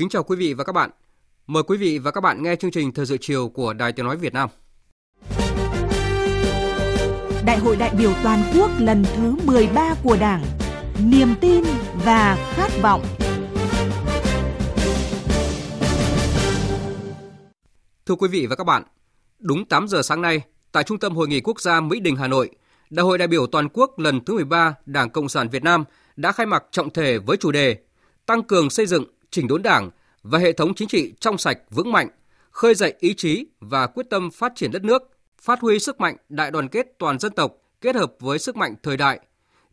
Kính chào quý vị và các bạn. Mời quý vị và các bạn nghe chương trình Thời sự chiều của Đài Tiếng Nói Việt Nam. Đại hội đại biểu toàn quốc lần thứ 13 của Đảng. Niềm tin và khát vọng. Thưa quý vị và các bạn, đúng 8 giờ sáng nay, tại Trung tâm Hội nghị Quốc gia Mỹ Đình Hà Nội, Đại hội đại biểu toàn quốc lần thứ 13 Đảng Cộng sản Việt Nam đã khai mạc trọng thể với chủ đề Tăng cường xây dựng chỉnh đốn Đảng và hệ thống chính trị trong sạch vững mạnh, khơi dậy ý chí và quyết tâm phát triển đất nước, phát huy sức mạnh đại đoàn kết toàn dân tộc kết hợp với sức mạnh thời đại,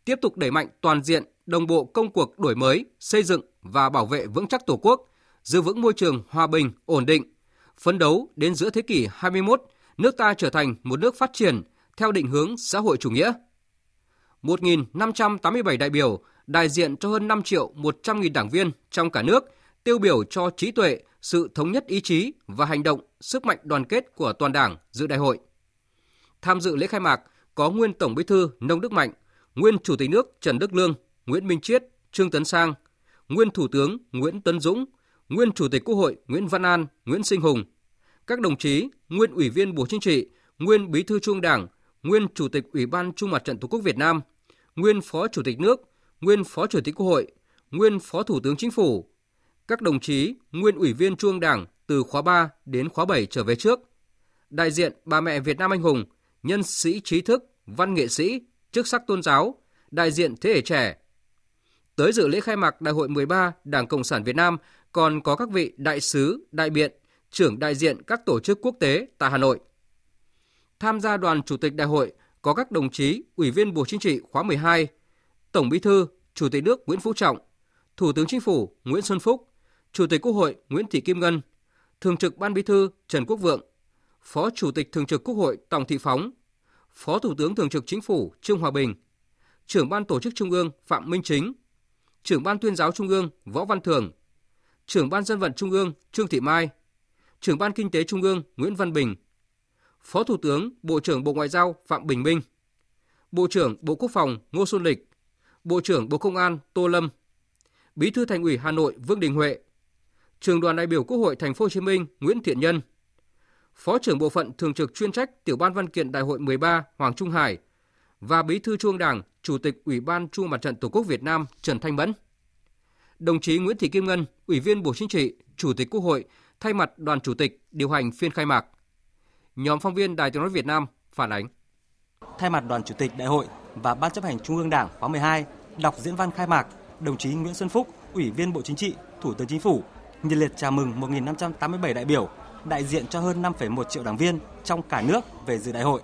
tiếp tục đẩy mạnh toàn diện, đồng bộ công cuộc đổi mới, xây dựng và bảo vệ vững chắc Tổ quốc, giữ vững môi trường hòa bình, ổn định, phấn đấu đến giữa thế kỷ 21, nước ta trở thành một nước phát triển theo định hướng xã hội chủ nghĩa. 1.587 đại biểu đại diện cho hơn 5 triệu 100 nghìn đảng viên trong cả nước, tiêu biểu cho trí tuệ, sự thống nhất ý chí và hành động, sức mạnh đoàn kết của toàn đảng dự đại hội. Tham dự lễ khai mạc có nguyên Tổng Bí thư Nông Đức Mạnh, nguyên Chủ tịch nước Trần Đức Lương, Nguyễn Minh Chiết, Trương Tấn Sang, nguyên Thủ tướng Nguyễn Tấn Dũng, nguyên Chủ tịch Quốc hội Nguyễn Văn An, Nguyễn Sinh Hùng, các đồng chí nguyên Ủy viên Bộ Chính trị, nguyên Bí thư Trung Đảng, nguyên Chủ tịch Ủy ban Trung mặt trận Tổ quốc Việt Nam, nguyên Phó Chủ tịch nước, nguyên Phó Chủ tịch Quốc hội, nguyên Phó Thủ tướng Chính phủ, các đồng chí nguyên Ủy viên Trung ương Đảng từ khóa 3 đến khóa 7 trở về trước, đại diện bà mẹ Việt Nam anh hùng, nhân sĩ trí thức, văn nghệ sĩ, chức sắc tôn giáo, đại diện thế hệ trẻ. Tới dự lễ khai mạc Đại hội 13 Đảng Cộng sản Việt Nam còn có các vị đại sứ, đại biện, trưởng đại diện các tổ chức quốc tế tại Hà Nội. Tham gia đoàn chủ tịch đại hội có các đồng chí Ủy viên Bộ Chính trị khóa 12, Tổng Bí thư, Chủ tịch nước Nguyễn Phú Trọng, Thủ tướng Chính phủ Nguyễn Xuân Phúc, Chủ tịch Quốc hội Nguyễn Thị Kim Ngân, Thường trực Ban Bí thư Trần Quốc Vượng, Phó Chủ tịch Thường trực Quốc hội Tòng Thị Phóng, Phó Thủ tướng Thường trực Chính phủ Trương Hòa Bình, Trưởng Ban Tổ chức Trung ương Phạm Minh Chính, Trưởng Ban Tuyên giáo Trung ương Võ Văn Thường, Trưởng Ban Dân vận Trung ương Trương Thị Mai, Trưởng Ban Kinh tế Trung ương Nguyễn Văn Bình, Phó Thủ tướng Bộ trưởng Bộ Ngoại giao Phạm Bình Minh, Bộ trưởng Bộ Quốc phòng Ngô Xuân Lịch, Bộ trưởng Bộ Công an Tô Lâm, Bí thư Thành ủy Hà Nội Vương Đình Huệ, Trường đoàn đại biểu Quốc hội Thành phố Hồ Chí Minh Nguyễn Thiện Nhân, Phó trưởng bộ phận thường trực chuyên trách Tiểu ban văn kiện Đại hội 13 Hoàng Trung Hải và Bí thư Trung Đảng, Chủ tịch Ủy ban Trung mặt trận Tổ quốc Việt Nam Trần Thanh Mẫn. Đồng chí Nguyễn Thị Kim Ngân, Ủy viên Bộ Chính trị, Chủ tịch Quốc hội thay mặt đoàn chủ tịch điều hành phiên khai mạc. Nhóm phóng viên Đài Tiếng nói Việt Nam phản ánh. Thay mặt đoàn chủ tịch đại hội và Ban chấp hành Trung ương Đảng khóa 12, đọc diễn văn khai mạc, đồng chí Nguyễn Xuân Phúc, Ủy viên Bộ Chính trị, Thủ tướng Chính phủ nhiệt liệt chào mừng 1.587 đại biểu đại diện cho hơn 5,1 triệu đảng viên trong cả nước về dự đại hội.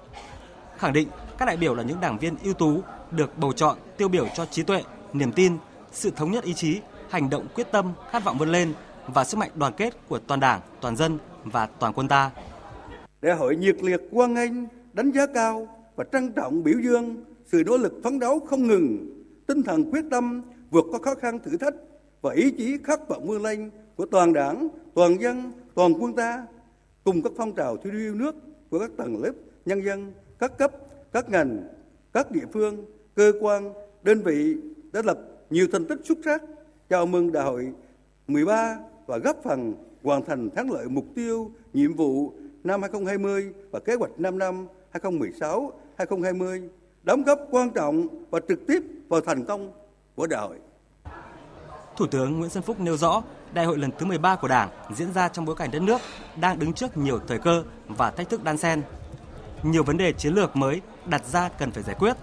Khẳng định các đại biểu là những đảng viên ưu tú được bầu chọn tiêu biểu cho trí tuệ, niềm tin, sự thống nhất ý chí, hành động quyết tâm, khát vọng vươn lên và sức mạnh đoàn kết của toàn Đảng, toàn dân và toàn quân ta. Đại hội nhiệt liệt hoan nghênh, đánh giá cao và trân trọng biểu dương sự nỗ lực phấn đấu không ngừng, tinh thần quyết tâm vượt qua khó khăn thử thách và ý chí khát vọng vươn lên của toàn đảng, toàn dân, toàn quân ta cùng các phong trào thi đua yêu nước của các tầng lớp nhân dân, các cấp, các ngành, các địa phương, cơ quan, đơn vị đã lập nhiều thành tích xuất sắc. Chào mừng đại hội 13 và góp phần hoàn thành thắng lợi mục tiêu, nhiệm vụ năm 2020 và kế hoạch 5 năm 2016-2020, đóng góp quan trọng và trực tiếp vào thành công của đại hội. Thủ tướng Nguyễn Xuân Phúc nêu rõ, đại hội lần thứ 13 của Đảng diễn ra trong bối cảnh đất nước đang đứng trước nhiều thời cơ và thách thức đan xen. Nhiều vấn đề chiến lược mới đặt ra cần phải giải quyết.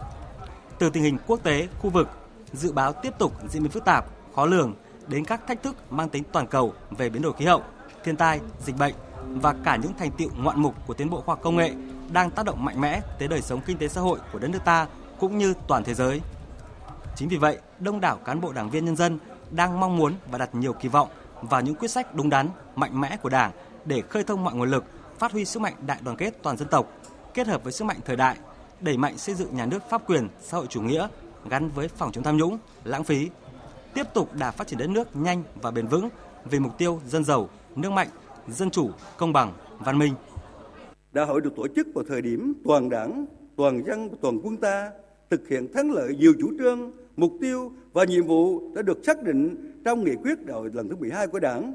Từ tình hình quốc tế, khu vực, dự báo tiếp tục diễn biến phức tạp, khó lường đến các thách thức mang tính toàn cầu về biến đổi khí hậu, thiên tai, dịch bệnh và cả những thành tiệu ngoạn mục của tiến bộ khoa học công nghệ đang tác động mạnh mẽ tới đời sống kinh tế xã hội của đất nước ta cũng như toàn thế giới. Chính vì vậy, đông đảo cán bộ đảng viên nhân dân đang mong muốn và đặt nhiều kỳ vọng vào những quyết sách đúng đắn, mạnh mẽ của Đảng để khơi thông mọi nguồn lực, phát huy sức mạnh đại đoàn kết toàn dân tộc, kết hợp với sức mạnh thời đại, đẩy mạnh xây dựng nhà nước pháp quyền, xã hội chủ nghĩa gắn với phòng chống tham nhũng, lãng phí, tiếp tục đà phát triển đất nước nhanh và bền vững vì mục tiêu dân giàu, nước mạnh, dân chủ, công bằng, văn minh. Đại hội được tổ chức vào thời điểm toàn đảng, toàn dân và toàn quân ta thực hiện thắng lợi nhiều chủ trương, mục tiêu và nhiệm vụ đã được xác định trong nghị quyết đại hội lần thứ 12 của Đảng,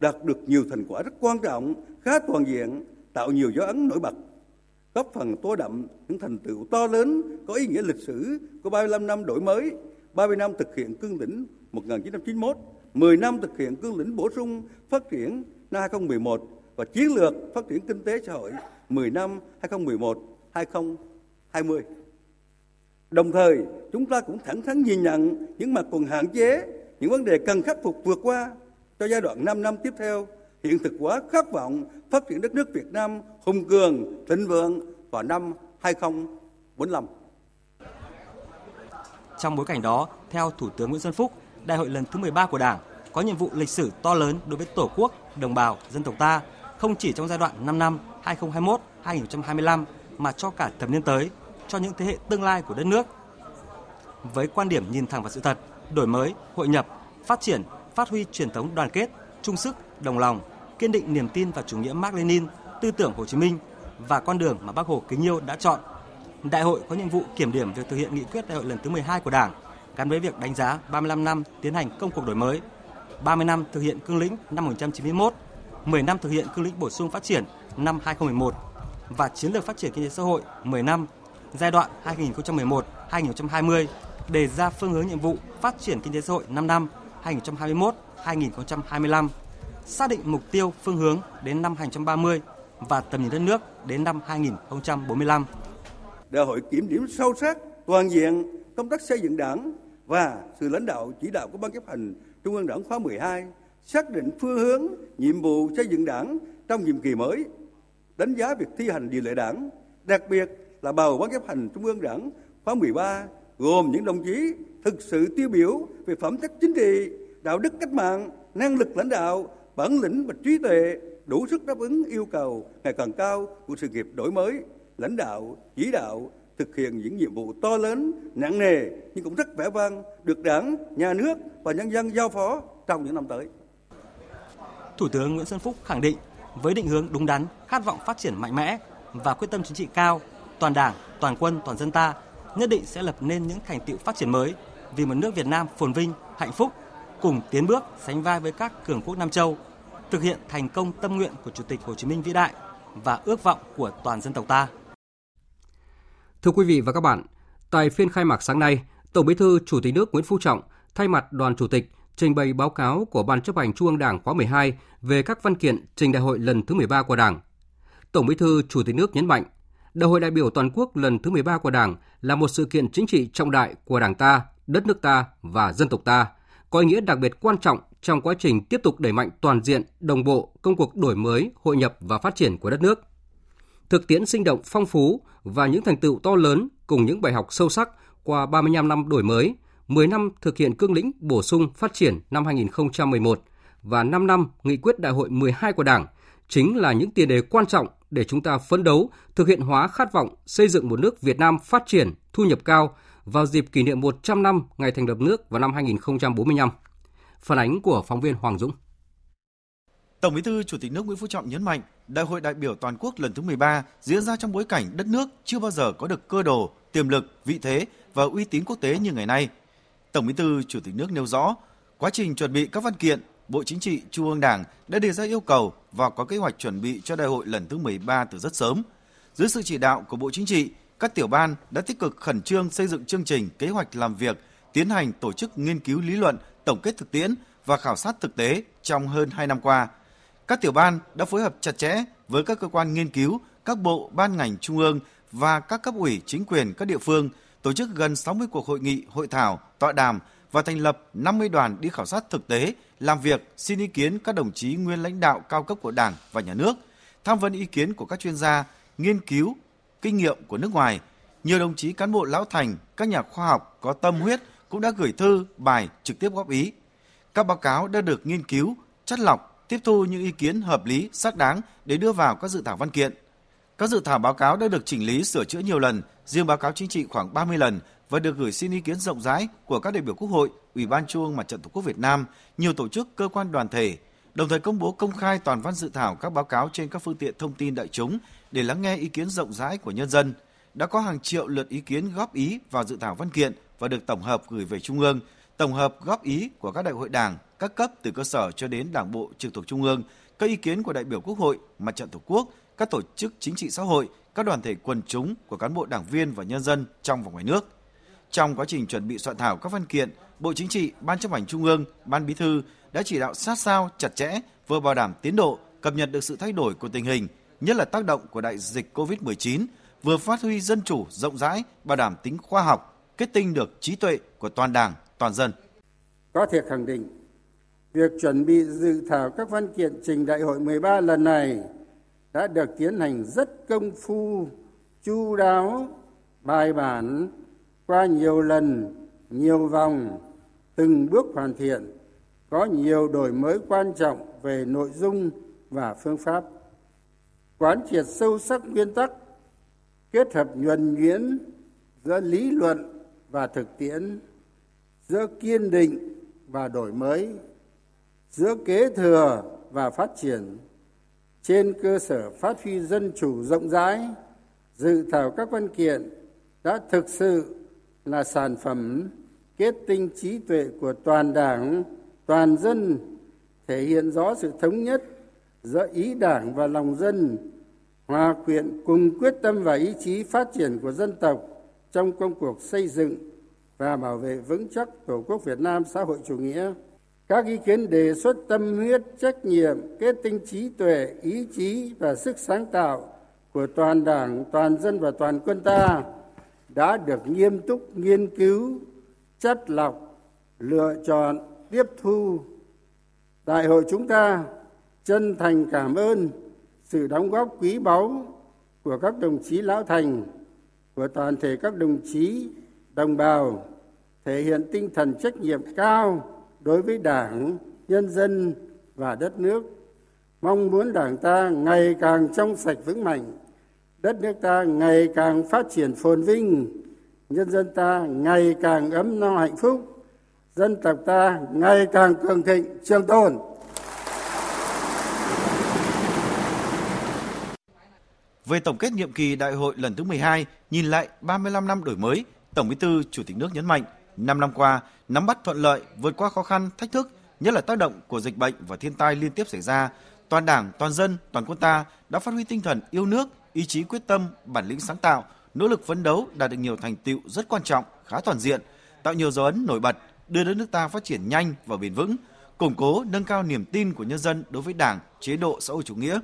đạt được nhiều thành quả rất quan trọng, khá toàn diện, tạo nhiều dấu ấn nổi bật, góp phần tô đậm những thành tựu to lớn có ý nghĩa lịch sử của 35 năm đổi mới, 30 năm thực hiện cương lĩnh 1991, 10 năm thực hiện cương lĩnh bổ sung phát triển năm 2011 và chiến lược phát triển kinh tế xã hội 10 năm 2011-2020. Đồng thời, chúng ta cũng thẳng thắn nhìn nhận những mặt còn hạn chế, những vấn đề cần khắc phục vượt qua cho giai đoạn 5 năm tiếp theo, hiện thực hóa khát vọng phát triển đất nước Việt Nam hùng cường, thịnh vượng vào năm 2045. Trong bối cảnh đó, theo Thủ tướng Nguyễn Xuân Phúc, Đại hội lần thứ 13 của Đảng có nhiệm vụ lịch sử to lớn đối với Tổ quốc, đồng bào, dân tộc ta, không chỉ trong giai đoạn 5 năm 2021-2025 mà cho cả thập niên tới, cho những thế hệ tương lai của đất nước. Với quan điểm nhìn thẳng vào sự thật, đổi mới, hội nhập, phát triển, phát huy truyền thống đoàn kết, chung sức, đồng lòng, kiên định niềm tin vào chủ nghĩa Mark Lenin, tư tưởng Hồ Chí Minh và con đường mà Bác Hồ kính yêu đã chọn. Đại hội có nhiệm vụ kiểm điểm việc thực hiện nghị quyết đại hội lần thứ 12 của Đảng, gắn với việc đánh giá 35 năm tiến hành công cuộc đổi mới, 30 năm thực hiện cương lĩnh năm 1991, 10 năm thực hiện cương lĩnh bổ sung phát triển năm 2011 và chiến lược phát triển kinh tế xã hội 10 năm giai đoạn 2011-2020 đề ra phương hướng nhiệm vụ phát triển kinh tế xã hội 5 năm 2021-2025, xác định mục tiêu phương hướng đến năm 2030 và tầm nhìn đất nước đến năm 2045. Đại hội kiểm điểm sâu sắc toàn diện công tác xây dựng đảng và sự lãnh đạo chỉ đạo của Ban chấp hành Trung ương Đảng khóa 12, xác định phương hướng, nhiệm vụ xây dựng đảng trong nhiệm kỳ mới, đánh giá việc thi hành điều lệ đảng, đặc biệt là bầu Ban chấp hành Trung ương Đảng khóa 13 gồm những đồng chí thực sự tiêu biểu về phẩm chất chính trị, đạo đức cách mạng, năng lực lãnh đạo, bản lĩnh và trí tuệ đủ sức đáp ứng yêu cầu ngày càng cao của sự nghiệp đổi mới, lãnh đạo, chỉ đạo, thực hiện những nhiệm vụ to lớn, nặng nề nhưng cũng rất vẻ vang được Đảng, Nhà nước và nhân dân giao phó trong những năm tới. Thủ tướng Nguyễn Xuân Phúc khẳng định với định hướng đúng đắn, khát vọng phát triển mạnh mẽ và quyết tâm chính trị cao, toàn Đảng, toàn quân, toàn dân ta nhất định sẽ lập nên những thành tựu phát triển mới vì một nước Việt Nam phồn vinh, hạnh phúc, cùng tiến bước sánh vai với các cường quốc Nam Châu, thực hiện thành công tâm nguyện của Chủ tịch Hồ Chí Minh vĩ đại và ước vọng của toàn dân tộc ta. Thưa quý vị và các bạn, tại phiên khai mạc sáng nay, Tổng Bí thư Chủ tịch nước Nguyễn Phú Trọng thay mặt đoàn chủ tịch trình bày báo cáo của Ban chấp hành Trung ương Đảng khóa 12 về các văn kiện trình đại hội lần thứ 13 của Đảng. Tổng Bí thư Chủ tịch nước nhấn mạnh, Đại hội đại biểu toàn quốc lần thứ 13 của Đảng là một sự kiện chính trị trọng đại của Đảng ta, đất nước ta và dân tộc ta, có ý nghĩa đặc biệt quan trọng trong quá trình tiếp tục đẩy mạnh toàn diện, đồng bộ công cuộc đổi mới, hội nhập và phát triển của đất nước. Thực tiễn sinh động phong phú và những thành tựu to lớn cùng những bài học sâu sắc qua 35 năm đổi mới, 10 năm thực hiện cương lĩnh bổ sung phát triển năm 2011 và 5 năm nghị quyết đại hội 12 của Đảng chính là những tiền đề quan trọng để chúng ta phấn đấu thực hiện hóa khát vọng xây dựng một nước Việt Nam phát triển, thu nhập cao vào dịp kỷ niệm 100 năm ngày thành lập nước vào năm 2045. Phản ánh của phóng viên Hoàng Dũng. Tổng Bí thư Chủ tịch nước Nguyễn Phú Trọng nhấn mạnh, Đại hội đại biểu toàn quốc lần thứ 13 diễn ra trong bối cảnh đất nước chưa bao giờ có được cơ đồ, tiềm lực, vị thế và uy tín quốc tế như ngày nay. Tổng Bí thư Chủ tịch nước nêu rõ, quá trình chuẩn bị các văn kiện, Bộ Chính trị, Trung ương Đảng đã đề ra yêu cầu và có kế hoạch chuẩn bị cho đại hội lần thứ 13 từ rất sớm. Dưới sự chỉ đạo của Bộ Chính trị, các tiểu ban đã tích cực khẩn trương xây dựng chương trình, kế hoạch làm việc, tiến hành tổ chức nghiên cứu lý luận, tổng kết thực tiễn và khảo sát thực tế trong hơn 2 năm qua. Các tiểu ban đã phối hợp chặt chẽ với các cơ quan nghiên cứu, các bộ, ban ngành trung ương và các cấp ủy chính quyền các địa phương tổ chức gần 60 cuộc hội nghị, hội thảo, tọa đàm và thành lập 50 đoàn đi khảo sát thực tế, làm việc, xin ý kiến các đồng chí nguyên lãnh đạo cao cấp của Đảng và Nhà nước, tham vấn ý kiến của các chuyên gia, nghiên cứu, kinh nghiệm của nước ngoài. Nhiều đồng chí cán bộ lão thành, các nhà khoa học có tâm huyết cũng đã gửi thư, bài trực tiếp góp ý. Các báo cáo đã được nghiên cứu, chất lọc, tiếp thu những ý kiến hợp lý, xác đáng để đưa vào các dự thảo văn kiện. Các dự thảo báo cáo đã được chỉnh lý sửa chữa nhiều lần, riêng báo cáo chính trị khoảng 30 lần và được gửi xin ý kiến rộng rãi của các đại biểu Quốc hội, Ủy ban Trung ương Mặt trận Tổ quốc Việt Nam, nhiều tổ chức, cơ quan đoàn thể, đồng thời công bố công khai toàn văn dự thảo các báo cáo trên các phương tiện thông tin đại chúng để lắng nghe ý kiến rộng rãi của nhân dân. Đã có hàng triệu lượt ý kiến góp ý vào dự thảo văn kiện và được tổng hợp gửi về Trung ương, tổng hợp góp ý của các đại hội đảng, các cấp từ cơ sở cho đến Đảng bộ trực thuộc Trung ương, các ý kiến của đại biểu Quốc hội, Mặt trận Tổ quốc, các tổ chức chính trị xã hội, các đoàn thể quần chúng của cán bộ đảng viên và nhân dân trong và ngoài nước. Trong quá trình chuẩn bị soạn thảo các văn kiện, Bộ Chính trị, Ban chấp hành Trung ương, Ban Bí thư đã chỉ đạo sát sao, chặt chẽ, vừa bảo đảm tiến độ, cập nhật được sự thay đổi của tình hình, nhất là tác động của đại dịch COVID-19, vừa phát huy dân chủ rộng rãi, bảo đảm tính khoa học, kết tinh được trí tuệ của toàn Đảng, toàn dân. Có thể khẳng định, việc chuẩn bị dự thảo các văn kiện trình đại hội 13 lần này đã được tiến hành rất công phu, chu đáo, bài bản qua nhiều lần, nhiều vòng, từng bước hoàn thiện, có nhiều đổi mới quan trọng về nội dung và phương pháp. Quán triệt sâu sắc nguyên tắc, kết hợp nhuần nhuyễn giữa lý luận và thực tiễn, giữa kiên định và đổi mới, giữa kế thừa và phát triển trên cơ sở phát huy dân chủ rộng rãi, dự thảo các văn kiện đã thực sự là sản phẩm kết tinh trí tuệ của toàn đảng, toàn dân, thể hiện rõ sự thống nhất giữa ý đảng và lòng dân, hòa quyện cùng quyết tâm và ý chí phát triển của dân tộc trong công cuộc xây dựng và bảo vệ vững chắc tổ quốc việt nam xã hội chủ nghĩa các ý kiến đề xuất tâm huyết, trách nhiệm, kết tinh trí tuệ, ý chí và sức sáng tạo của toàn đảng, toàn dân và toàn quân ta đã được nghiêm túc nghiên cứu, chất lọc, lựa chọn, tiếp thu. Đại hội chúng ta chân thành cảm ơn sự đóng góp quý báu của các đồng chí lão thành, của toàn thể các đồng chí, đồng bào thể hiện tinh thần trách nhiệm cao đối với đảng nhân dân và đất nước. Mong muốn đảng ta ngày càng trong sạch vững mạnh đất nước ta ngày càng phát triển phồn vinh nhân dân ta ngày càng ấm no hạnh phúc dân tộc ta ngày càng cường thịnh trường tồn. Về tổng kết nhiệm kỳ đại hội lần thứ 12, nhìn lại 35 năm đổi mới, Tổng Bí thư Chủ tịch nước nhấn mạnh, 5 năm qua, nắm bắt thuận lợi, vượt qua khó khăn, thách thức, nhất là tác động của dịch bệnh và thiên tai liên tiếp xảy ra, toàn Đảng, toàn dân, toàn quân ta đã phát huy tinh thần yêu nước, ý chí quyết tâm, bản lĩnh sáng tạo, nỗ lực phấn đấu đạt được nhiều thành tựu rất quan trọng, khá toàn diện, tạo nhiều dấu ấn nổi bật, đưa đất nước ta phát triển nhanh và bền vững, củng cố nâng cao niềm tin của nhân dân đối với Đảng, chế độ xã hội chủ nghĩa.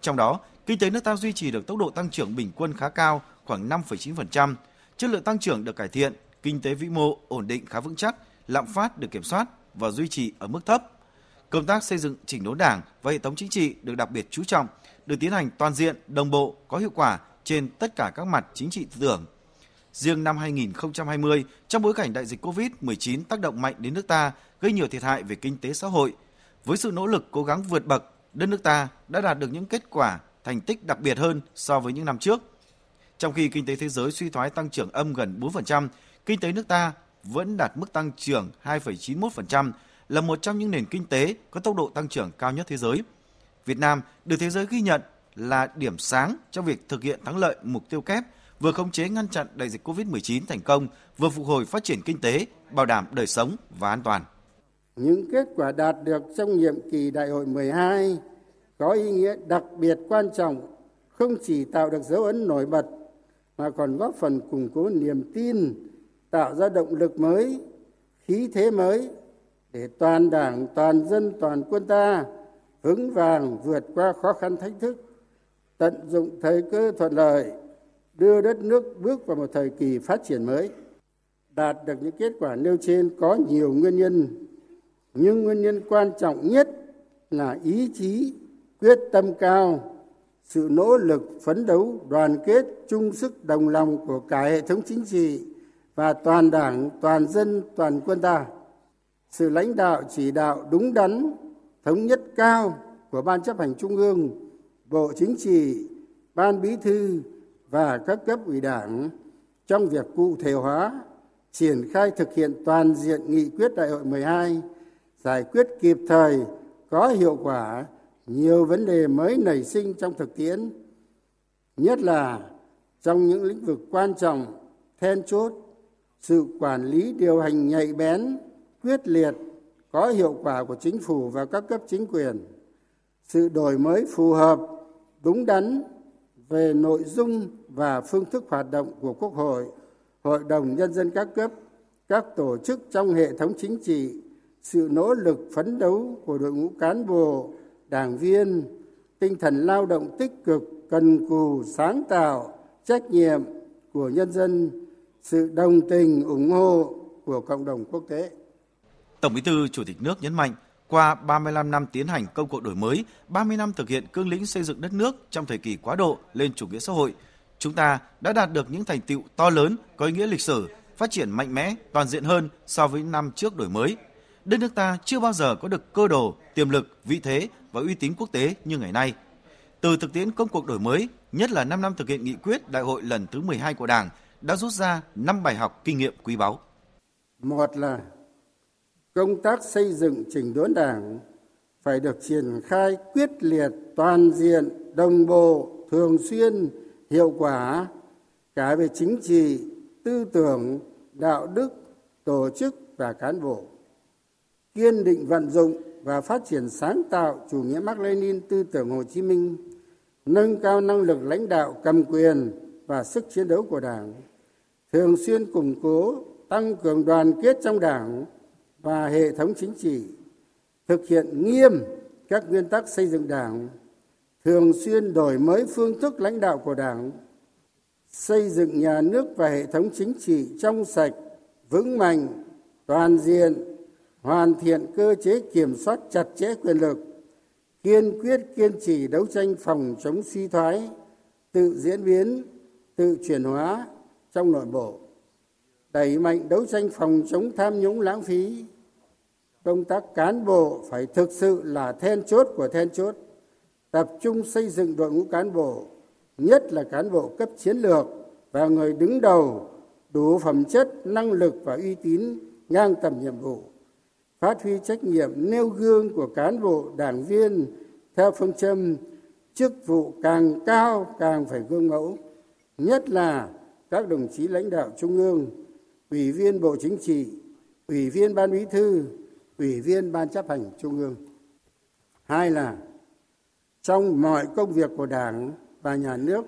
Trong đó, kinh tế nước ta duy trì được tốc độ tăng trưởng bình quân khá cao, khoảng 5,9%, chất lượng tăng trưởng được cải thiện, kinh tế vĩ mô ổn định khá vững chắc, lạm phát được kiểm soát và duy trì ở mức thấp. Công tác xây dựng chỉnh đốn Đảng và hệ thống chính trị được đặc biệt chú trọng, được tiến hành toàn diện, đồng bộ, có hiệu quả trên tất cả các mặt chính trị tư tưởng. Riêng năm 2020, trong bối cảnh đại dịch COVID-19 tác động mạnh đến nước ta, gây nhiều thiệt hại về kinh tế xã hội, với sự nỗ lực cố gắng vượt bậc, đất nước ta đã đạt được những kết quả, thành tích đặc biệt hơn so với những năm trước. Trong khi kinh tế thế giới suy thoái tăng trưởng âm gần 4%, kinh tế nước ta vẫn đạt mức tăng trưởng 2,91%, là một trong những nền kinh tế có tốc độ tăng trưởng cao nhất thế giới. Việt Nam được thế giới ghi nhận là điểm sáng trong việc thực hiện thắng lợi mục tiêu kép vừa khống chế ngăn chặn đại dịch COVID-19 thành công, vừa phục hồi phát triển kinh tế, bảo đảm đời sống và an toàn. Những kết quả đạt được trong nhiệm kỳ đại hội 12 có ý nghĩa đặc biệt quan trọng, không chỉ tạo được dấu ấn nổi bật mà còn góp phần củng cố niềm tin, tạo ra động lực mới, khí thế mới để toàn đảng, toàn dân, toàn quân ta vững vàng vượt qua khó khăn thách thức, tận dụng thời cơ thuận lợi, đưa đất nước bước vào một thời kỳ phát triển mới. Đạt được những kết quả nêu trên có nhiều nguyên nhân, nhưng nguyên nhân quan trọng nhất là ý chí, quyết tâm cao, sự nỗ lực phấn đấu, đoàn kết, chung sức đồng lòng của cả hệ thống chính trị và toàn đảng, toàn dân, toàn quân ta. Sự lãnh đạo chỉ đạo đúng đắn, thống nhất cao của Ban chấp hành Trung ương, Bộ Chính trị, Ban Bí thư và các cấp ủy đảng trong việc cụ thể hóa, triển khai thực hiện toàn diện nghị quyết đại hội 12, giải quyết kịp thời, có hiệu quả nhiều vấn đề mới nảy sinh trong thực tiễn, nhất là trong những lĩnh vực quan trọng, then chốt, sự quản lý điều hành nhạy bén, quyết liệt, có hiệu quả của chính phủ và các cấp chính quyền, sự đổi mới phù hợp, đúng đắn về nội dung và phương thức hoạt động của Quốc hội, Hội đồng Nhân dân các cấp, các tổ chức trong hệ thống chính trị, sự nỗ lực phấn đấu của đội ngũ cán bộ, đảng viên, tinh thần lao động tích cực, cần cù, sáng tạo, trách nhiệm của nhân dân, sự đồng tình, ủng hộ của cộng đồng quốc tế. Tổng Bí thư Chủ tịch nước nhấn mạnh, qua 35 năm tiến hành công cuộc đổi mới, 30 năm thực hiện cương lĩnh xây dựng đất nước trong thời kỳ quá độ lên chủ nghĩa xã hội, chúng ta đã đạt được những thành tựu to lớn có ý nghĩa lịch sử, phát triển mạnh mẽ, toàn diện hơn so với năm trước đổi mới. Đất nước ta chưa bao giờ có được cơ đồ, tiềm lực, vị thế và uy tín quốc tế như ngày nay. Từ thực tiễn công cuộc đổi mới, nhất là 5 năm thực hiện nghị quyết đại hội lần thứ 12 của Đảng, đã rút ra 5 bài học kinh nghiệm quý báu. Một là, công tác xây dựng chỉnh đốn đảng phải được triển khai quyết liệt, toàn diện, đồng bộ, thường xuyên, hiệu quả cả về chính trị, tư tưởng, đạo đức, tổ chức và cán bộ kiên định vận dụng và phát triển sáng tạo chủ nghĩa Mác Lênin tư tưởng Hồ Chí Minh, nâng cao năng lực lãnh đạo, cầm quyền và sức chiến đấu của đảng thường xuyên củng cố, tăng cường đoàn kết trong đảng và hệ thống chính trị, thực hiện nghiêm các nguyên tắc xây dựng đảng, thường xuyên đổi mới phương thức lãnh đạo của đảng, xây dựng nhà nước và hệ thống chính trị trong sạch, vững mạnh, toàn diện, hoàn thiện cơ chế kiểm soát chặt chẽ quyền lực, kiên quyết kiên trì đấu tranh phòng chống suy thoái, tự diễn biến, tự chuyển hóa trong nội bộ. Đẩy mạnh đấu tranh phòng chống tham nhũng lãng phí, công tác cán bộ phải thực sự là then chốt của then chốt. Tập trung xây dựng đội ngũ cán bộ, nhất là cán bộ cấp chiến lược và người đứng đầu, đủ phẩm chất, năng lực và uy tín, ngang tầm nhiệm vụ. Phát huy trách nhiệm nêu gương của cán bộ, đảng viên theo phương châm chức vụ càng cao càng phải gương mẫu, nhất là các đồng chí lãnh đạo trung ương, ủy viên bộ chính trị, ủy viên ban bí thư, ủy viên ban chấp hành trung ương. Hai là, trong mọi công việc của đảng và nhà nước,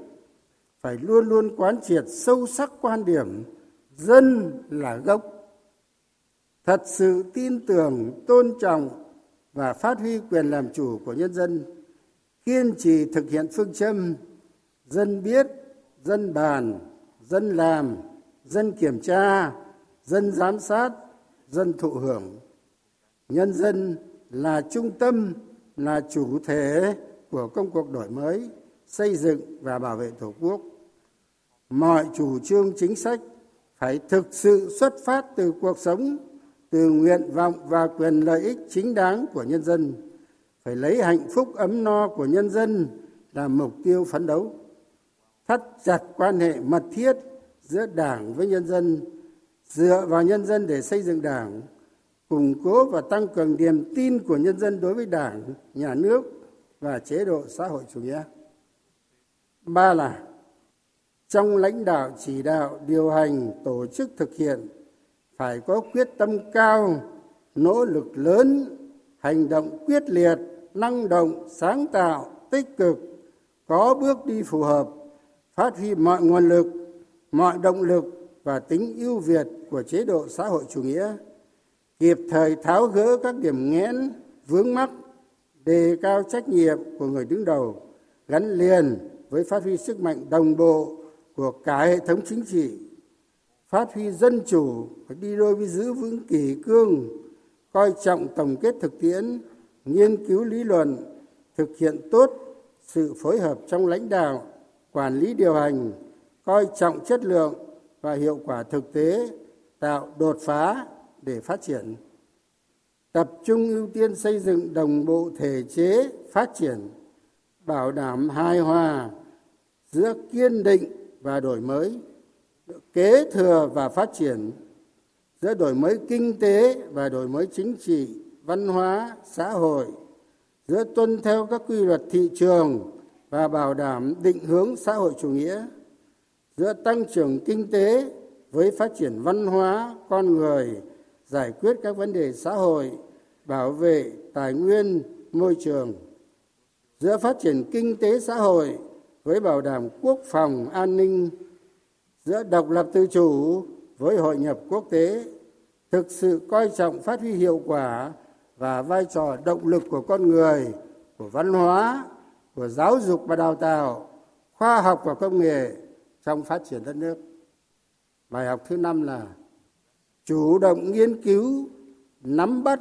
phải luôn luôn quán triệt sâu sắc quan điểm dân là gốc. Thật sự tin tưởng, tôn trọng và phát huy quyền làm chủ của nhân dân, kiên trì thực hiện phương châm dân biết, dân bàn dân làm, dân kiểm tra, dân giám sát, dân thụ hưởng. Nhân dân là trung tâm, là chủ thể của công cuộc đổi mới, xây dựng và bảo vệ tổ quốc. Mọi chủ trương chính sách phải thực sự xuất phát từ cuộc sống, từ nguyện vọng và quyền lợi ích chính đáng của nhân dân. Phải lấy hạnh phúc ấm no của nhân dân là mục tiêu phấn đấu thắt chặt quan hệ mật thiết giữa đảng với nhân dân, dựa vào nhân dân để xây dựng đảng, củng cố và tăng cường niềm tin của nhân dân đối với đảng, nhà nước và chế độ xã hội chủ nghĩa. Ba là, trong lãnh đạo chỉ đạo điều hành, tổ chức thực hiện, phải có quyết tâm cao, nỗ lực lớn, hành động quyết liệt, năng động, sáng tạo, tích cực, có bước đi phù hợp phát huy mọi nguồn lực, mọi động lực và tính ưu việt của chế độ xã hội chủ nghĩa, kịp thời tháo gỡ các điểm nghẽn, vướng mắc, đề cao trách nhiệm của người đứng đầu, gắn liền với phát huy sức mạnh đồng bộ của cả hệ thống chính trị, phát huy dân chủ phải đi đôi với giữ vững kỷ cương, coi trọng tổng kết thực tiễn, nghiên cứu lý luận, thực hiện tốt sự phối hợp trong lãnh đạo quản lý điều hành, coi trọng chất lượng và hiệu quả thực tế, tạo đột phá để phát triển. Tập trung ưu tiên xây dựng đồng bộ thể chế phát triển, bảo đảm hài hòa giữa kiên định và đổi mới, kế thừa và phát triển, giữa đổi mới kinh tế và đổi mới chính trị, văn hóa, xã hội, giữa tuân theo các quy luật thị trường và bảo đảm định hướng xã hội chủ nghĩa giữa tăng trưởng kinh tế với phát triển văn hóa, con người, giải quyết các vấn đề xã hội, bảo vệ tài nguyên, môi trường, giữa phát triển kinh tế xã hội với bảo đảm quốc phòng an ninh, giữa độc lập tự chủ với hội nhập quốc tế, thực sự coi trọng phát huy hiệu quả và vai trò động lực của con người, của văn hóa của giáo dục và đào tạo, khoa học và công nghệ trong phát triển đất nước. Bài học thứ năm là chủ động nghiên cứu, nắm bắt,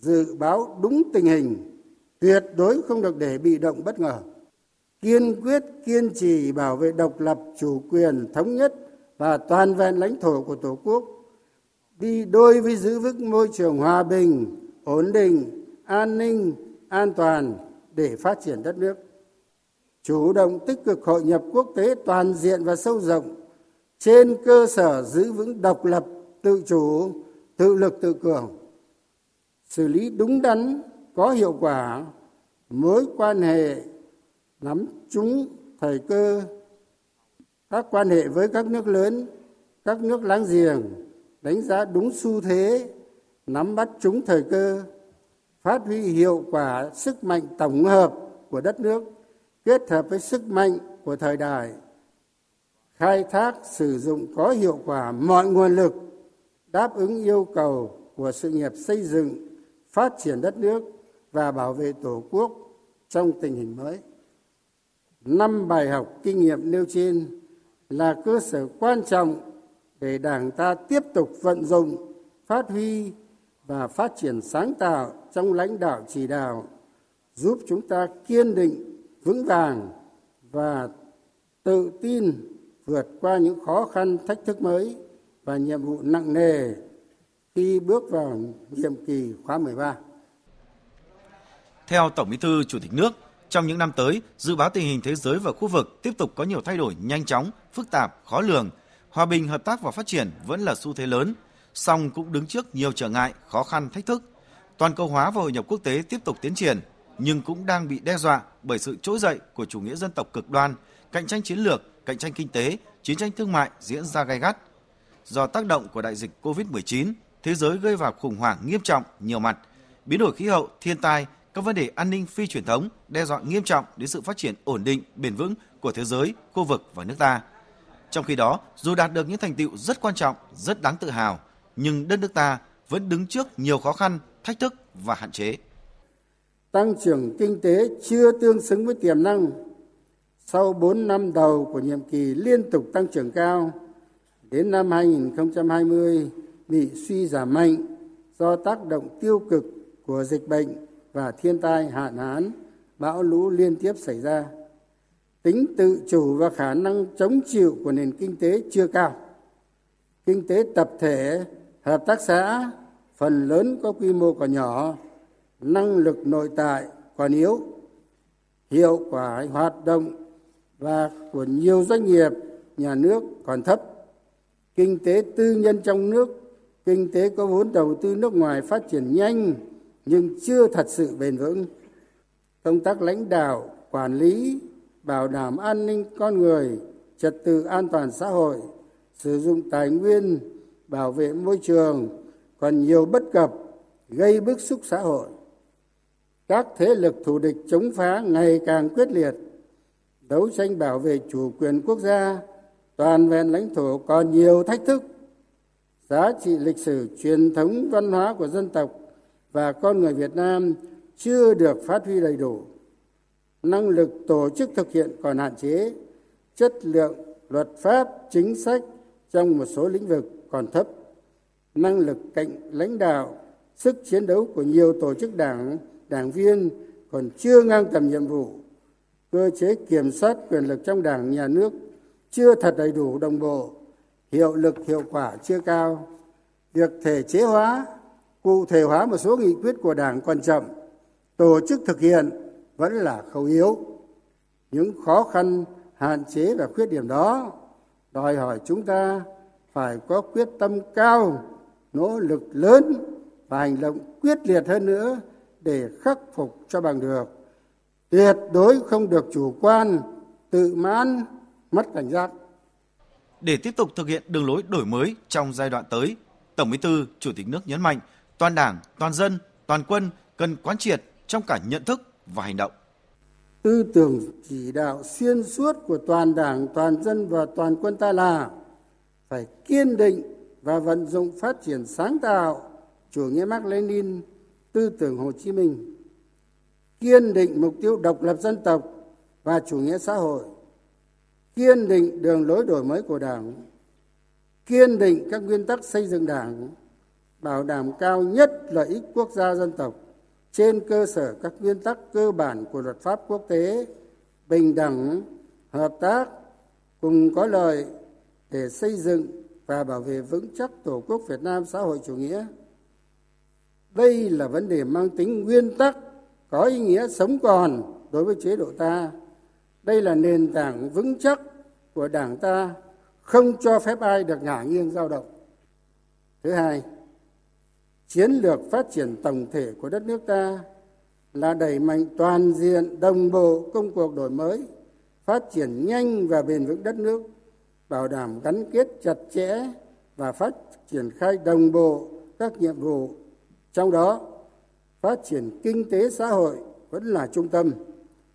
dự báo đúng tình hình, tuyệt đối không được để bị động bất ngờ. Kiên quyết kiên trì bảo vệ độc lập chủ quyền thống nhất và toàn vẹn lãnh thổ của tổ quốc, đi đôi với giữ vững môi trường hòa bình, ổn định, an ninh, an toàn để phát triển đất nước. Chủ động tích cực hội nhập quốc tế toàn diện và sâu rộng, trên cơ sở giữ vững độc lập, tự chủ, tự lực, tự cường, xử lý đúng đắn, có hiệu quả mối quan hệ, nắm chúng thời cơ, các quan hệ với các nước lớn, các nước láng giềng, đánh giá đúng xu thế, nắm bắt chúng thời cơ phát huy hiệu quả sức mạnh tổng hợp của đất nước, kết hợp với sức mạnh của thời đại, khai thác, sử dụng có hiệu quả mọi nguồn lực, đáp ứng yêu cầu của sự nghiệp xây dựng, phát triển đất nước và bảo vệ tổ quốc trong tình hình mới. Năm bài học kinh nghiệm nêu trên là cơ sở quan trọng để đảng ta tiếp tục vận dụng, phát huy và phát triển sáng tạo trong lãnh đạo chỉ đạo giúp chúng ta kiên định vững vàng và tự tin vượt qua những khó khăn thách thức mới và nhiệm vụ nặng nề khi bước vào nhiệm kỳ khóa 13. Theo Tổng Bí thư Chủ tịch nước, trong những năm tới, dự báo tình hình thế giới và khu vực tiếp tục có nhiều thay đổi nhanh chóng, phức tạp, khó lường. Hòa bình, hợp tác và phát triển vẫn là xu thế lớn, song cũng đứng trước nhiều trở ngại, khó khăn, thách thức. Toàn cầu hóa và hội nhập quốc tế tiếp tục tiến triển, nhưng cũng đang bị đe dọa bởi sự trỗi dậy của chủ nghĩa dân tộc cực đoan, cạnh tranh chiến lược, cạnh tranh kinh tế, chiến tranh thương mại diễn ra gay gắt. Do tác động của đại dịch COVID-19, thế giới gây vào khủng hoảng nghiêm trọng nhiều mặt, biến đổi khí hậu, thiên tai, các vấn đề an ninh phi truyền thống đe dọa nghiêm trọng đến sự phát triển ổn định, bền vững của thế giới, khu vực và nước ta. Trong khi đó, dù đạt được những thành tựu rất quan trọng, rất đáng tự hào, nhưng đất nước ta vẫn đứng trước nhiều khó khăn, thách thức và hạn chế. Tăng trưởng kinh tế chưa tương xứng với tiềm năng. Sau 4 năm đầu của nhiệm kỳ liên tục tăng trưởng cao, đến năm 2020 bị suy giảm mạnh do tác động tiêu cực của dịch bệnh và thiên tai hạn hán, bão lũ liên tiếp xảy ra. Tính tự chủ và khả năng chống chịu của nền kinh tế chưa cao. Kinh tế tập thể, hợp tác xã phần lớn có quy mô còn nhỏ, năng lực nội tại còn yếu, hiệu quả hoạt động và của nhiều doanh nghiệp nhà nước còn thấp. Kinh tế tư nhân trong nước, kinh tế có vốn đầu tư nước ngoài phát triển nhanh nhưng chưa thật sự bền vững công tác lãnh đạo quản lý bảo đảm an ninh con người trật tự an toàn xã hội sử dụng tài nguyên bảo vệ môi trường còn nhiều bất cập gây bức xúc xã hội các thế lực thù địch chống phá ngày càng quyết liệt đấu tranh bảo vệ chủ quyền quốc gia toàn vẹn lãnh thổ còn nhiều thách thức giá trị lịch sử truyền thống văn hóa của dân tộc và con người Việt Nam chưa được phát huy đầy đủ. Năng lực tổ chức thực hiện còn hạn chế, chất lượng luật pháp, chính sách trong một số lĩnh vực còn thấp. Năng lực cạnh lãnh đạo, sức chiến đấu của nhiều tổ chức đảng, đảng viên còn chưa ngang tầm nhiệm vụ. Cơ chế kiểm soát quyền lực trong đảng, nhà nước chưa thật đầy đủ đồng bộ, hiệu lực hiệu quả chưa cao. Việc thể chế hóa, cụ thể hóa một số nghị quyết của đảng còn chậm, tổ chức thực hiện vẫn là khâu yếu. Những khó khăn, hạn chế và khuyết điểm đó đòi hỏi chúng ta phải có quyết tâm cao, nỗ lực lớn và hành động quyết liệt hơn nữa để khắc phục cho bằng được. Tuyệt đối không được chủ quan, tự mãn, mất cảnh giác. Để tiếp tục thực hiện đường lối đổi mới trong giai đoạn tới, Tổng Bí thư, Chủ tịch nước nhấn mạnh toàn Đảng, toàn dân, toàn quân cần quán triệt trong cả nhận thức và hành động. Tư tưởng chỉ đạo xuyên suốt của toàn Đảng, toàn dân và toàn quân ta là phải kiên định và vận dụng phát triển sáng tạo chủ nghĩa Mark Lenin, tư tưởng Hồ Chí Minh, kiên định mục tiêu độc lập dân tộc và chủ nghĩa xã hội, kiên định đường lối đổi mới của Đảng, kiên định các nguyên tắc xây dựng Đảng, bảo đảm cao nhất lợi ích quốc gia dân tộc trên cơ sở các nguyên tắc cơ bản của luật pháp quốc tế, bình đẳng, hợp tác, cùng có lợi để xây dựng và bảo vệ vững chắc Tổ quốc Việt Nam xã hội chủ nghĩa. Đây là vấn đề mang tính nguyên tắc, có ý nghĩa sống còn đối với chế độ ta. Đây là nền tảng vững chắc của Đảng ta, không cho phép ai được ngả nghiêng dao động. Thứ hai, chiến lược phát triển tổng thể của đất nước ta là đẩy mạnh toàn diện đồng bộ công cuộc đổi mới phát triển nhanh và bền vững đất nước bảo đảm gắn kết chặt chẽ và phát triển khai đồng bộ các nhiệm vụ. Trong đó, phát triển kinh tế xã hội vẫn là trung tâm,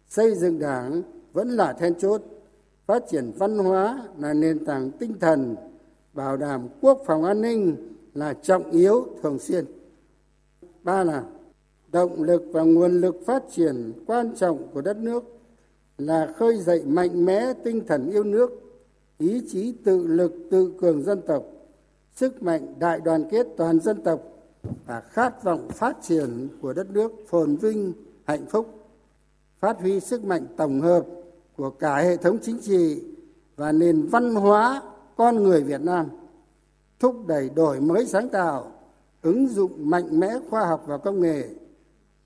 xây dựng đảng vẫn là then chốt, phát triển văn hóa là nền tảng tinh thần, bảo đảm quốc phòng an ninh là trọng yếu thường xuyên. Ba là, động lực và nguồn lực phát triển quan trọng của đất nước là khơi dậy mạnh mẽ tinh thần yêu nước ý chí tự lực tự cường dân tộc, sức mạnh đại đoàn kết toàn dân tộc và khát vọng phát triển của đất nước phồn vinh, hạnh phúc, phát huy sức mạnh tổng hợp của cả hệ thống chính trị và nền văn hóa con người việt nam, thúc đẩy đổi mới sáng tạo, ứng dụng mạnh mẽ khoa học và công nghệ,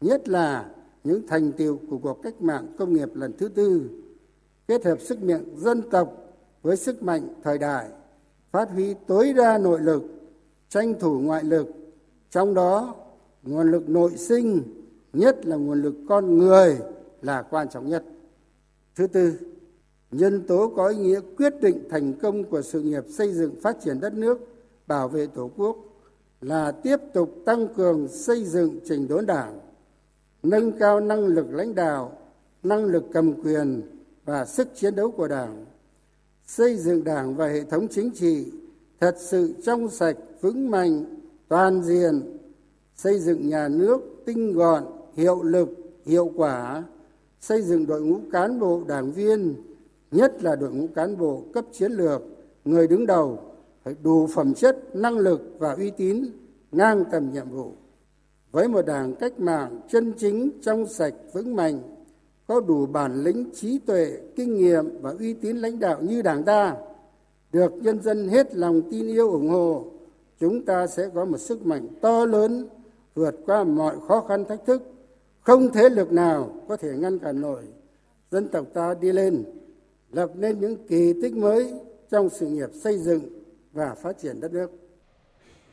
nhất là những thành tiệu của cuộc cách mạng công nghiệp lần thứ tư, kết hợp sức mạnh dân tộc với sức mạnh thời đại, phát huy tối đa nội lực, tranh thủ ngoại lực. Trong đó, nguồn lực nội sinh, nhất là nguồn lực con người, là quan trọng nhất. Thứ tư, nhân tố có ý nghĩa quyết định thành công của sự nghiệp xây dựng phát triển đất nước, bảo vệ tổ quốc, là tiếp tục tăng cường xây dựng trình đốn đảng, nâng cao năng lực lãnh đạo, năng lực cầm quyền và sức chiến đấu của đảng xây dựng đảng và hệ thống chính trị thật sự trong sạch, vững mạnh, toàn diện, xây dựng nhà nước tinh gọn, hiệu lực, hiệu quả, xây dựng đội ngũ cán bộ đảng viên, nhất là đội ngũ cán bộ cấp chiến lược, người đứng đầu, phải đủ phẩm chất, năng lực và uy tín, ngang tầm nhiệm vụ. Với một đảng cách mạng chân chính trong sạch, vững mạnh có đủ bản lĩnh trí tuệ kinh nghiệm và uy tín lãnh đạo như đảng ta được nhân dân hết lòng tin yêu ủng hộ chúng ta sẽ có một sức mạnh to lớn vượt qua mọi khó khăn thách thức. Không thế lực nào có thể ngăn cản nổi. Dân tộc ta đi lên lập nên những kỳ tích mới trong sự nghiệp xây dựng và phát triển đất nước.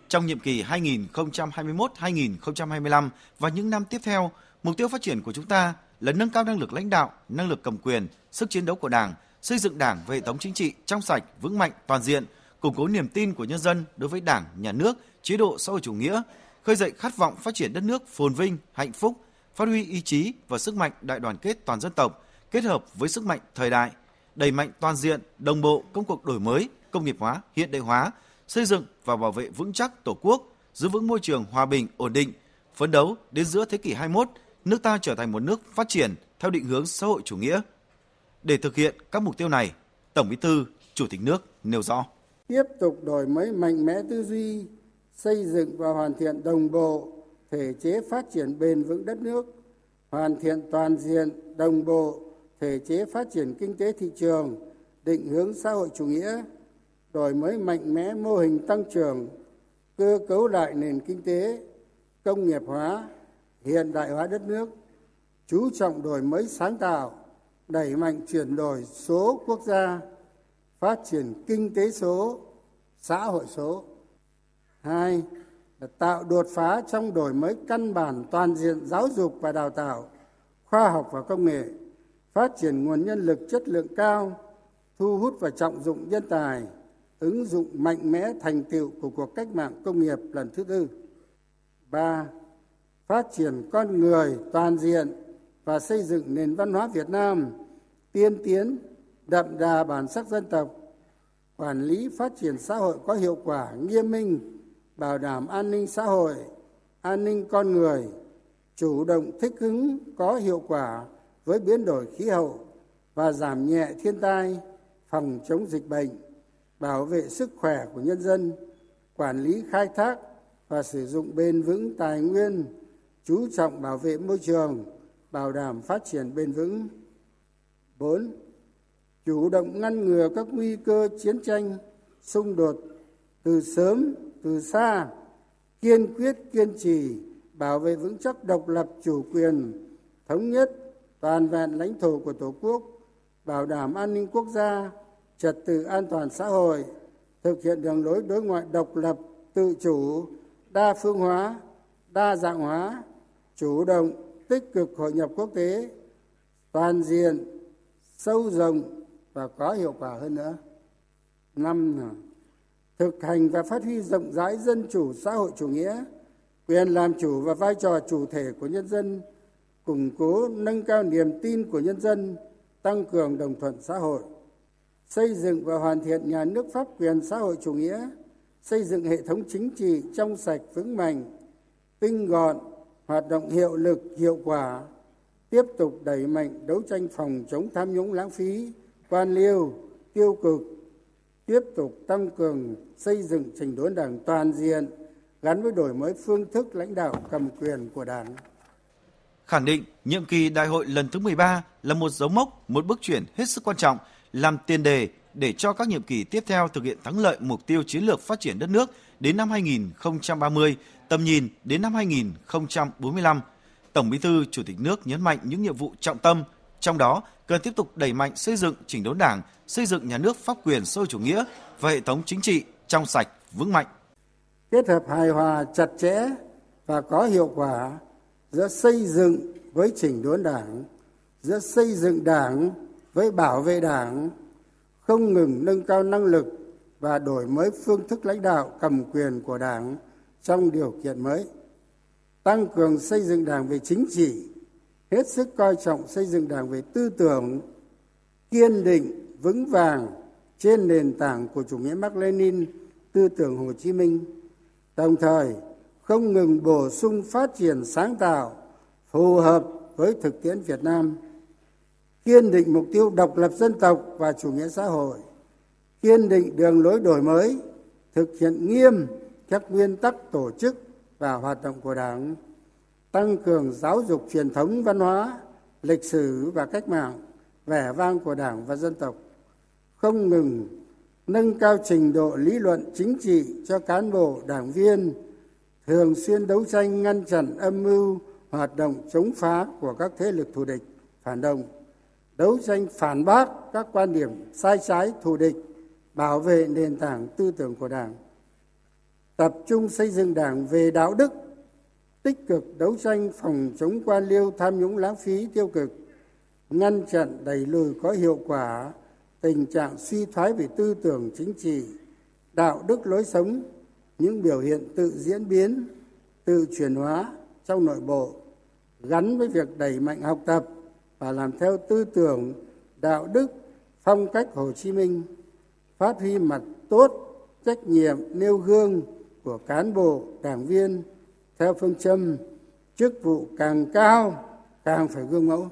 Trong nhiệm kỳ 2021-2025 và những năm tiếp theo, mục tiêu phát triển của chúng ta là nâng cao năng lực lãnh đạo, năng lực cầm quyền, sức chiến đấu của Đảng, xây dựng Đảng về hệ thống chính trị trong sạch, vững mạnh, toàn diện, củng cố niềm tin của nhân dân đối với Đảng, nhà nước, chế độ xã hội chủ nghĩa, khơi dậy khát vọng phát triển đất nước phồn vinh, hạnh phúc, phát huy ý chí và sức mạnh đại đoàn kết toàn dân tộc, kết hợp với sức mạnh thời đại, đẩy mạnh toàn diện, đồng bộ công cuộc đổi mới, công nghiệp hóa, hiện đại hóa, xây dựng và bảo vệ vững chắc Tổ quốc, giữ vững môi trường hòa bình, ổn định, phấn đấu đến giữa thế kỷ 21, nước ta trở thành một nước phát triển theo định hướng xã hội chủ nghĩa. Để thực hiện các mục tiêu này, Tổng Bí thư, Chủ tịch nước nêu rõ. Tiếp tục đổi mới mạnh mẽ tư duy, xây dựng và hoàn thiện đồng bộ thể chế phát triển bền vững đất nước, hoàn thiện toàn diện, đồng bộ thể chế phát triển kinh tế thị trường, định hướng xã hội chủ nghĩa, đổi mới mạnh mẽ mô hình tăng trưởng, cơ cấu lại nền kinh tế, công nghiệp hóa, hiện đại hóa đất nước, chú trọng đổi mới sáng tạo, đẩy mạnh chuyển đổi số quốc gia, phát triển kinh tế số, xã hội số. Hai là tạo đột phá trong đổi mới căn bản toàn diện giáo dục và đào tạo, khoa học và công nghệ, phát triển nguồn nhân lực chất lượng cao, thu hút và trọng dụng nhân tài, ứng dụng mạnh mẽ thành tựu của cuộc cách mạng công nghiệp lần thứ tư. Ba, phát triển con người toàn diện và xây dựng nền văn hóa Việt Nam tiên tiến, đậm đà bản sắc dân tộc, quản lý phát triển xã hội có hiệu quả, nghiêm minh, bảo đảm an ninh xã hội, an ninh con người, chủ động thích ứng có hiệu quả với biến đổi khí hậu và giảm nhẹ thiên tai, phòng chống dịch bệnh, bảo vệ sức khỏe của nhân dân, quản lý khai thác và sử dụng bền vững tài nguyên, chú trọng bảo vệ môi trường, bảo đảm phát triển bền vững. 4. Chủ động ngăn ngừa các nguy cơ chiến tranh, xung đột từ sớm, từ xa, kiên quyết kiên trì bảo vệ vững chắc độc lập chủ quyền, thống nhất, toàn vẹn lãnh thổ của Tổ quốc, bảo đảm an ninh quốc gia, trật tự an toàn xã hội, thực hiện đường lối đối ngoại độc lập, tự chủ, đa phương hóa, đa dạng hóa, chủ động, tích cực hội nhập quốc tế, toàn diện, sâu rộng và có hiệu quả hơn nữa. Năm là thực hành và phát huy rộng rãi dân chủ xã hội chủ nghĩa, quyền làm chủ và vai trò chủ thể của nhân dân, củng cố nâng cao niềm tin của nhân dân, tăng cường đồng thuận xã hội, xây dựng và hoàn thiện nhà nước pháp quyền xã hội chủ nghĩa, xây dựng hệ thống chính trị trong sạch vững mạnh, tinh gọn, hoạt động hiệu lực hiệu quả, tiếp tục đẩy mạnh đấu tranh phòng chống tham nhũng lãng phí, quan liêu, tiêu cực, tiếp tục tăng cường xây dựng trình đốn đảng toàn diện gắn với đổi mới phương thức lãnh đạo cầm quyền của đảng. Khẳng định nhiệm kỳ đại hội lần thứ 13 là một dấu mốc, một bước chuyển hết sức quan trọng, làm tiền đề để cho các nhiệm kỳ tiếp theo thực hiện thắng lợi mục tiêu chiến lược phát triển đất nước đến năm 2030, tầm nhìn đến năm 2045. Tổng Bí thư Chủ tịch nước nhấn mạnh những nhiệm vụ trọng tâm, trong đó cần tiếp tục đẩy mạnh xây dựng chỉnh đốn Đảng, xây dựng nhà nước pháp quyền xã hội chủ nghĩa và hệ thống chính trị trong sạch, vững mạnh. Kết hợp hài hòa chặt chẽ và có hiệu quả giữa xây dựng với chỉnh đốn Đảng, giữa xây dựng Đảng với bảo vệ Đảng, không ngừng nâng cao năng lực và đổi mới phương thức lãnh đạo cầm quyền của Đảng trong điều kiện mới. Tăng cường xây dựng Đảng về chính trị, hết sức coi trọng xây dựng đảng về tư tưởng kiên định vững vàng trên nền tảng của chủ nghĩa Mark Lenin, tư tưởng Hồ Chí Minh, đồng thời không ngừng bổ sung phát triển sáng tạo phù hợp với thực tiễn Việt Nam, kiên định mục tiêu độc lập dân tộc và chủ nghĩa xã hội, kiên định đường lối đổi mới, thực hiện nghiêm các nguyên tắc tổ chức và hoạt động của Đảng, tăng cường giáo dục truyền thống văn hóa, lịch sử và cách mạng, vẻ vang của đảng và dân tộc, không ngừng nâng cao trình độ lý luận chính trị cho cán bộ, đảng viên, thường xuyên đấu tranh ngăn chặn âm mưu, hoạt động chống phá của các thế lực thù địch, phản động, đấu tranh phản bác các quan điểm sai trái thù địch, bảo vệ nền tảng tư tưởng của đảng tập trung xây dựng đảng về đạo đức, tích cực đấu tranh phòng chống quan liêu tham nhũng lãng phí tiêu cực, ngăn chặn đẩy lùi có hiệu quả tình trạng suy thoái về tư tưởng chính trị, đạo đức lối sống, những biểu hiện tự diễn biến, tự chuyển hóa trong nội bộ, gắn với việc đẩy mạnh học tập và làm theo tư tưởng, đạo đức, phong cách hồ chí minh, phát huy mặt tốt, trách nhiệm, nêu gương của cán bộ, đảng viên, theo phương châm, chức vụ càng cao, càng phải gương mẫu.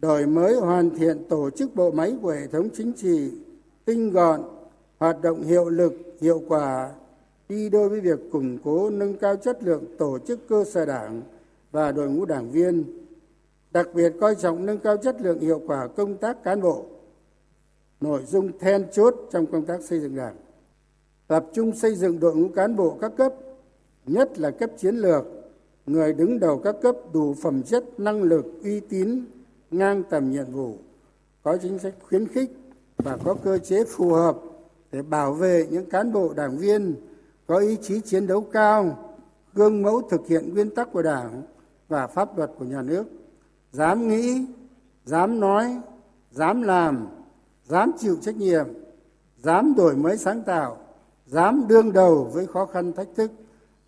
Đổi mới hoàn thiện tổ chức bộ máy của hệ thống chính trị, tinh gọn, hoạt động hiệu lực, hiệu quả, đi đôi với việc củng cố, nâng cao chất lượng tổ chức cơ sở đảng và đội ngũ đảng viên, đặc biệt coi trọng nâng cao chất lượng hiệu quả công tác cán bộ. Nội dung then chốt trong công tác xây dựng đảng tập trung xây dựng đội ngũ cán bộ các cấp, nhất là cấp chiến lược, người đứng đầu các cấp đủ phẩm chất, năng lực, uy tín, ngang tầm nhiệm vụ, có chính sách khuyến khích và có cơ chế phù hợp để bảo vệ những cán bộ đảng viên có ý chí chiến đấu cao, gương mẫu thực hiện nguyên tắc của đảng và pháp luật của nhà nước. Dám nghĩ, dám nói, dám làm, dám chịu trách nhiệm, dám đổi mới sáng tạo dám đương đầu với khó khăn thách thức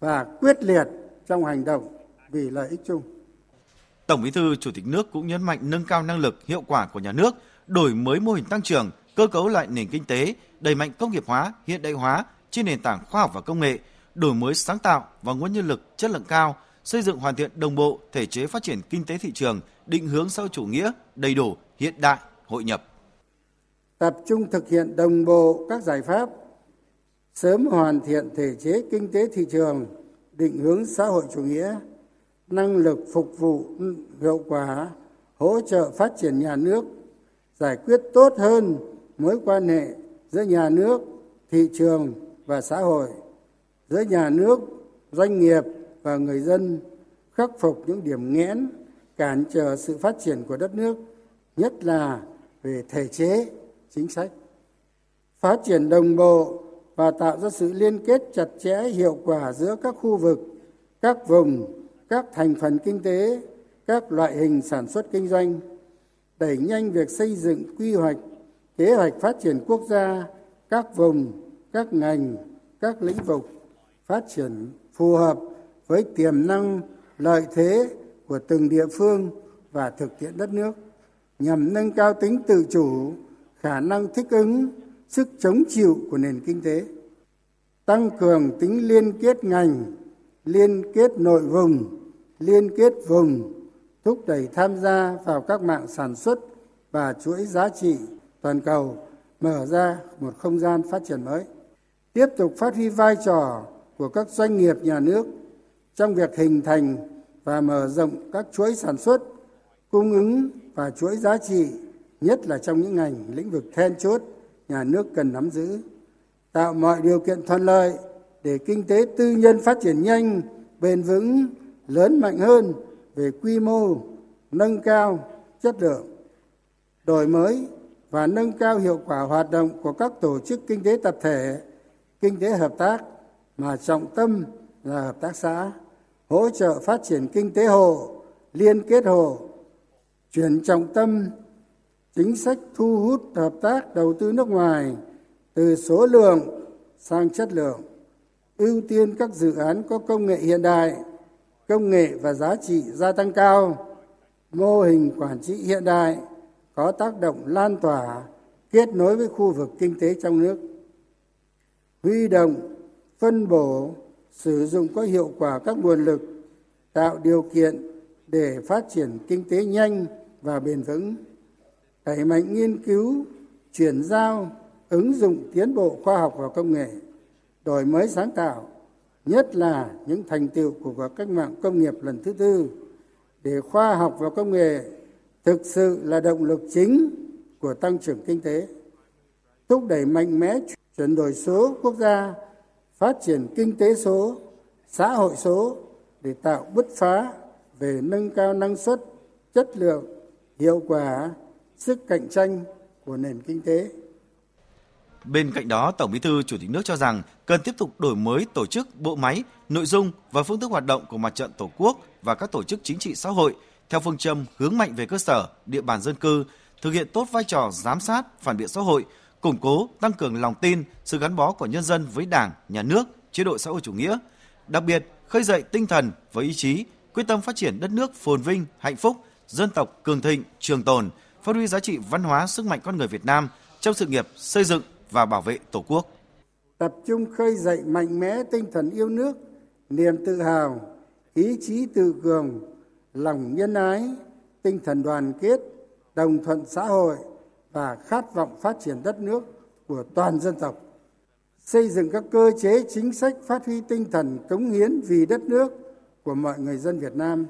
và quyết liệt trong hành động vì lợi ích chung Tổng Bí thư Chủ tịch nước cũng nhấn mạnh nâng cao năng lực, hiệu quả của nhà nước, đổi mới mô hình tăng trưởng, cơ cấu lại nền kinh tế, đẩy mạnh công nghiệp hóa, hiện đại hóa trên nền tảng khoa học và công nghệ, đổi mới sáng tạo và nguồn nhân lực chất lượng cao, xây dựng hoàn thiện đồng bộ thể chế phát triển kinh tế thị trường, định hướng hội chủ nghĩa, đầy đủ, hiện đại, hội nhập. Tập trung thực hiện đồng bộ các giải pháp, sớm hoàn thiện thể chế kinh tế thị trường, định hướng xã hội chủ nghĩa, năng lực phục vụ hiệu quả, hỗ trợ phát triển nhà nước, giải quyết tốt hơn mối quan hệ giữa nhà nước, thị trường và xã hội, giữa nhà nước, doanh nghiệp và người dân, khắc phục những điểm nghẽn, cản trở sự phát triển của đất nước, nhất là về thể chế, chính sách. Phát triển đồng bộ và tạo ra sự liên kết chặt chẽ hiệu quả giữa các khu vực, các vùng, các thành phần kinh tế, các loại hình sản xuất kinh doanh, đẩy nhanh việc xây dựng quy hoạch, kế hoạch phát triển quốc gia, các vùng, các ngành, các lĩnh vực phát triển phù hợp với tiềm năng, lợi thế của từng địa phương và thực tiễn đất nước nhằm nâng cao tính tự chủ, khả năng thích ứng, sức chống chịu của nền kinh tế, tăng cường tính liên kết ngành, liên kết nội vùng, liên kết vùng, thúc đẩy tham gia vào các mạng sản xuất và chuỗi giá trị toàn cầu, mở ra một không gian phát triển mới. Tiếp tục phát huy vai trò của các doanh nghiệp nhà nước trong việc hình thành và mở rộng các chuỗi sản xuất, cung ứng và chuỗi giá trị, nhất là trong những ngành lĩnh vực then chốt nhà nước cần nắm giữ, tạo mọi điều kiện thuận lợi để kinh tế tư nhân phát triển nhanh, bền vững, lớn mạnh hơn về quy mô, nâng cao chất lượng, đổi mới và nâng cao hiệu quả hoạt động của các tổ chức kinh tế tập thể, kinh tế hợp tác mà trọng tâm là hợp tác xã, hỗ trợ phát triển kinh tế hộ, liên kết hộ, chuyển trọng tâm chính sách thu hút hợp tác đầu tư nước ngoài từ số lượng sang chất lượng, ưu tiên các dự án có công nghệ hiện đại, công nghệ và giá trị gia tăng cao, mô hình quản trị hiện đại có tác động lan tỏa kết nối với khu vực kinh tế trong nước. Huy động phân bổ sử dụng có hiệu quả các nguồn lực tạo điều kiện để phát triển kinh tế nhanh và bền vững đẩy mạnh nghiên cứu, chuyển giao, ứng dụng tiến bộ khoa học và công nghệ, đổi mới sáng tạo, nhất là những thành tựu của cuộc cách mạng công nghiệp lần thứ tư, để khoa học và công nghệ thực sự là động lực chính của tăng trưởng kinh tế, thúc đẩy mạnh mẽ chuyển đổi số quốc gia, phát triển kinh tế số, xã hội số để tạo bứt phá về nâng cao năng suất, chất lượng, hiệu quả sức cạnh tranh của nền kinh tế. Bên cạnh đó, Tổng Bí thư Chủ tịch nước cho rằng cần tiếp tục đổi mới tổ chức, bộ máy, nội dung và phương thức hoạt động của mặt trận Tổ quốc và các tổ chức chính trị xã hội theo phương châm hướng mạnh về cơ sở, địa bàn dân cư, thực hiện tốt vai trò giám sát, phản biện xã hội, củng cố, tăng cường lòng tin, sự gắn bó của nhân dân với Đảng, Nhà nước, chế độ xã hội chủ nghĩa, đặc biệt khơi dậy tinh thần và ý chí, quyết tâm phát triển đất nước phồn vinh, hạnh phúc, dân tộc cường thịnh, trường tồn, phát huy giá trị văn hóa sức mạnh con người Việt Nam trong sự nghiệp xây dựng và bảo vệ Tổ quốc. Tập trung khơi dậy mạnh mẽ tinh thần yêu nước, niềm tự hào, ý chí tự cường, lòng nhân ái, tinh thần đoàn kết, đồng thuận xã hội và khát vọng phát triển đất nước của toàn dân tộc xây dựng các cơ chế chính sách phát huy tinh thần cống hiến vì đất nước của mọi người dân Việt Nam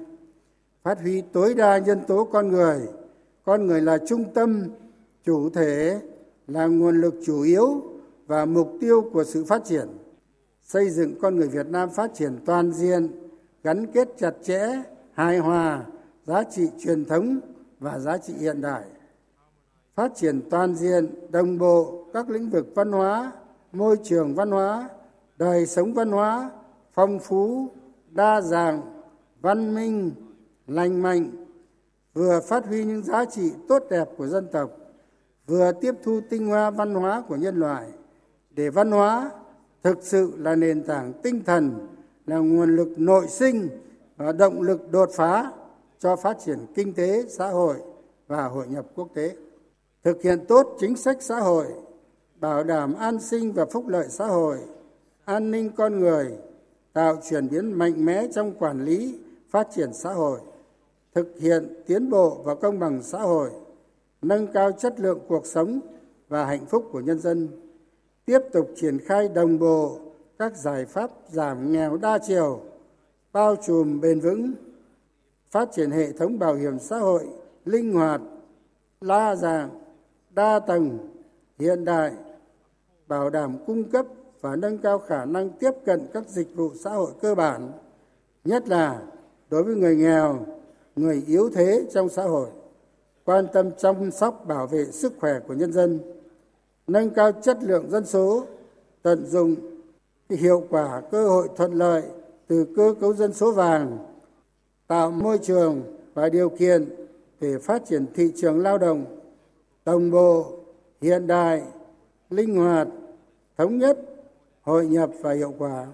phát huy tối đa nhân tố con người con người là trung tâm, chủ thể, là nguồn lực chủ yếu và mục tiêu của sự phát triển. Xây dựng con người Việt Nam phát triển toàn diện, gắn kết chặt chẽ, hài hòa, giá trị truyền thống và giá trị hiện đại. Phát triển toàn diện, đồng bộ các lĩnh vực văn hóa, môi trường văn hóa, đời sống văn hóa, phong phú, đa dạng, văn minh, lành mạnh vừa phát huy những giá trị tốt đẹp của dân tộc, vừa tiếp thu tinh hoa văn hóa của nhân loại. Để văn hóa thực sự là nền tảng tinh thần, là nguồn lực nội sinh và động lực đột phá cho phát triển kinh tế, xã hội và hội nhập quốc tế. Thực hiện tốt chính sách xã hội, bảo đảm an sinh và phúc lợi xã hội, an ninh con người, tạo chuyển biến mạnh mẽ trong quản lý, phát triển xã hội thực hiện tiến bộ và công bằng xã hội, nâng cao chất lượng cuộc sống và hạnh phúc của nhân dân, tiếp tục triển khai đồng bộ các giải pháp giảm nghèo đa chiều, bao trùm bền vững, phát triển hệ thống bảo hiểm xã hội linh hoạt, đa dạng, đa tầng, hiện đại, bảo đảm cung cấp và nâng cao khả năng tiếp cận các dịch vụ xã hội cơ bản, nhất là đối với người nghèo người yếu thế trong xã hội, quan tâm chăm sóc bảo vệ sức khỏe của nhân dân, nâng cao chất lượng dân số, tận dụng hiệu quả cơ hội thuận lợi từ cơ cấu dân số vàng, tạo môi trường và điều kiện để phát triển thị trường lao động đồng bộ, hiện đại, linh hoạt, thống nhất, hội nhập và hiệu quả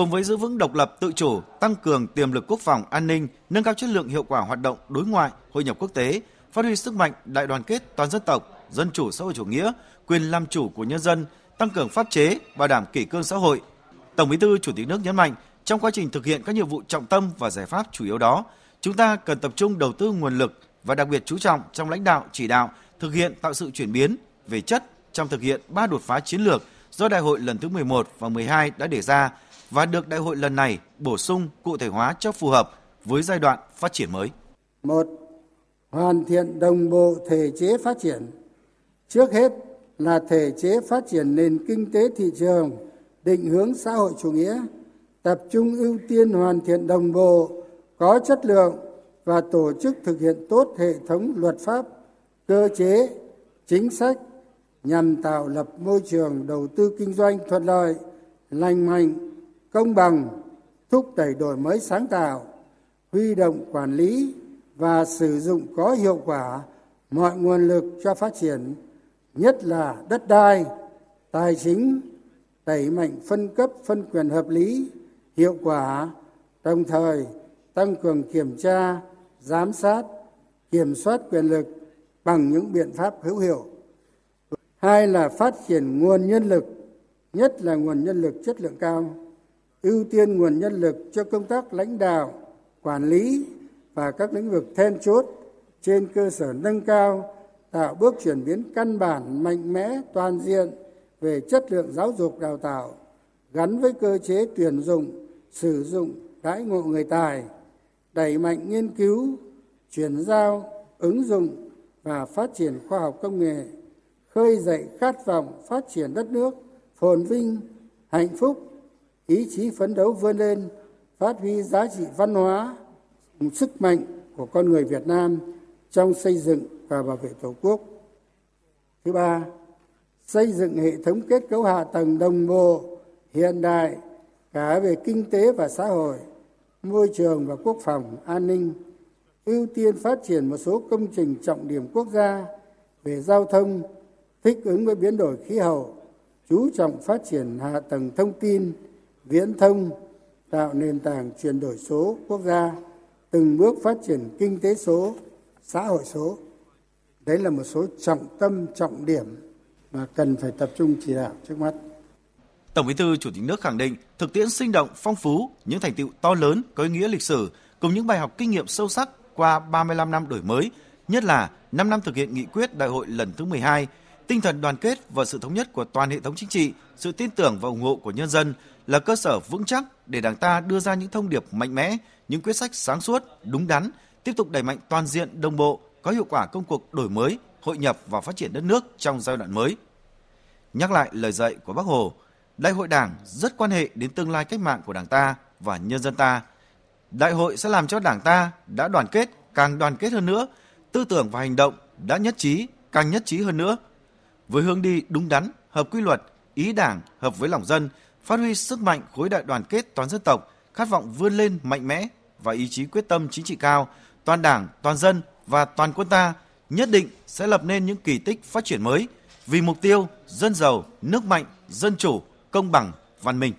cùng với giữ vững độc lập tự chủ, tăng cường tiềm lực quốc phòng an ninh, nâng cao chất lượng hiệu quả hoạt động đối ngoại, hội nhập quốc tế, phát huy sức mạnh đại đoàn kết toàn dân tộc, dân chủ xã hội chủ nghĩa, quyền làm chủ của nhân dân, tăng cường pháp chế, bảo đảm kỷ cương xã hội. Tổng Bí thư Chủ tịch nước nhấn mạnh, trong quá trình thực hiện các nhiệm vụ trọng tâm và giải pháp chủ yếu đó, chúng ta cần tập trung đầu tư nguồn lực và đặc biệt chú trọng trong lãnh đạo chỉ đạo thực hiện tạo sự chuyển biến về chất trong thực hiện ba đột phá chiến lược do Đại hội lần thứ 11 và 12 đã đề ra và được đại hội lần này bổ sung cụ thể hóa cho phù hợp với giai đoạn phát triển mới. Một, hoàn thiện đồng bộ thể chế phát triển. Trước hết là thể chế phát triển nền kinh tế thị trường, định hướng xã hội chủ nghĩa, tập trung ưu tiên hoàn thiện đồng bộ, có chất lượng và tổ chức thực hiện tốt hệ thống luật pháp, cơ chế, chính sách nhằm tạo lập môi trường đầu tư kinh doanh thuận lợi, lành mạnh, công bằng, thúc đẩy đổi mới sáng tạo, huy động quản lý và sử dụng có hiệu quả mọi nguồn lực cho phát triển, nhất là đất đai, tài chính, đẩy mạnh phân cấp, phân quyền hợp lý, hiệu quả, đồng thời tăng cường kiểm tra, giám sát, kiểm soát quyền lực bằng những biện pháp hữu hiệu. Hai là phát triển nguồn nhân lực, nhất là nguồn nhân lực chất lượng cao ưu tiên nguồn nhân lực cho công tác lãnh đạo, quản lý và các lĩnh vực then chốt trên cơ sở nâng cao, tạo bước chuyển biến căn bản, mạnh mẽ, toàn diện về chất lượng giáo dục đào tạo gắn với cơ chế tuyển dụng, sử dụng, đãi ngộ người tài, đẩy mạnh nghiên cứu, chuyển giao, ứng dụng và phát triển khoa học công nghệ, khơi dậy khát vọng phát triển đất nước phồn vinh, hạnh phúc ý chí phấn đấu vươn lên, phát huy giá trị văn hóa, sức mạnh của con người việt nam trong xây dựng và bảo vệ tổ quốc. Thứ ba, xây dựng hệ thống kết cấu hạ tầng đồng bộ, hiện đại cả về kinh tế và xã hội, môi trường và quốc phòng an ninh, ưu tiên phát triển một số công trình trọng điểm quốc gia về giao thông, thích ứng với biến đổi khí hậu, chú trọng phát triển hạ tầng thông tin viễn thông tạo nền tảng chuyển đổi số quốc gia từng bước phát triển kinh tế số xã hội số. Đấy là một số trọng tâm trọng điểm mà cần phải tập trung chỉ đạo trước mắt. Tổng Bí thư Chủ tịch nước khẳng định thực tiễn sinh động, phong phú, những thành tựu to lớn có ý nghĩa lịch sử cùng những bài học kinh nghiệm sâu sắc qua 35 năm đổi mới, nhất là 5 năm thực hiện nghị quyết đại hội lần thứ 12 Tinh thần đoàn kết và sự thống nhất của toàn hệ thống chính trị, sự tin tưởng và ủng hộ của nhân dân là cơ sở vững chắc để Đảng ta đưa ra những thông điệp mạnh mẽ, những quyết sách sáng suốt, đúng đắn, tiếp tục đẩy mạnh toàn diện, đồng bộ, có hiệu quả công cuộc đổi mới, hội nhập và phát triển đất nước trong giai đoạn mới. Nhắc lại lời dạy của Bác Hồ, Đại hội Đảng rất quan hệ đến tương lai cách mạng của Đảng ta và nhân dân ta. Đại hội sẽ làm cho Đảng ta đã đoàn kết càng đoàn kết hơn nữa, tư tưởng và hành động đã nhất trí càng nhất trí hơn nữa. Với hướng đi đúng đắn, hợp quy luật, ý Đảng hợp với lòng dân, phát huy sức mạnh khối đại đoàn kết toàn dân tộc, khát vọng vươn lên mạnh mẽ và ý chí quyết tâm chính trị cao, toàn Đảng, toàn dân và toàn quân ta nhất định sẽ lập nên những kỳ tích phát triển mới vì mục tiêu dân giàu, nước mạnh, dân chủ, công bằng, văn minh.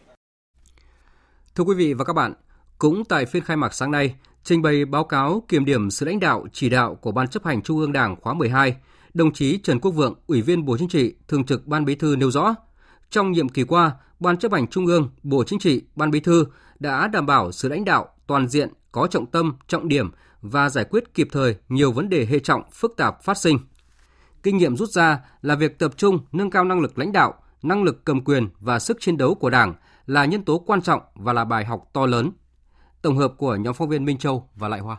Thưa quý vị và các bạn, cũng tại phiên khai mạc sáng nay, trình bày báo cáo kiểm điểm sự lãnh đạo chỉ đạo của Ban chấp hành Trung ương Đảng khóa 12, đồng chí Trần Quốc Vượng, Ủy viên Bộ Chính trị, Thường trực Ban Bí thư nêu rõ, trong nhiệm kỳ qua, Ban chấp hành Trung ương, Bộ Chính trị, Ban Bí thư đã đảm bảo sự lãnh đạo toàn diện, có trọng tâm, trọng điểm và giải quyết kịp thời nhiều vấn đề hệ trọng, phức tạp phát sinh. Kinh nghiệm rút ra là việc tập trung nâng cao năng lực lãnh đạo, năng lực cầm quyền và sức chiến đấu của Đảng là nhân tố quan trọng và là bài học to lớn. Tổng hợp của nhóm phóng viên Minh Châu và Lại Hoa.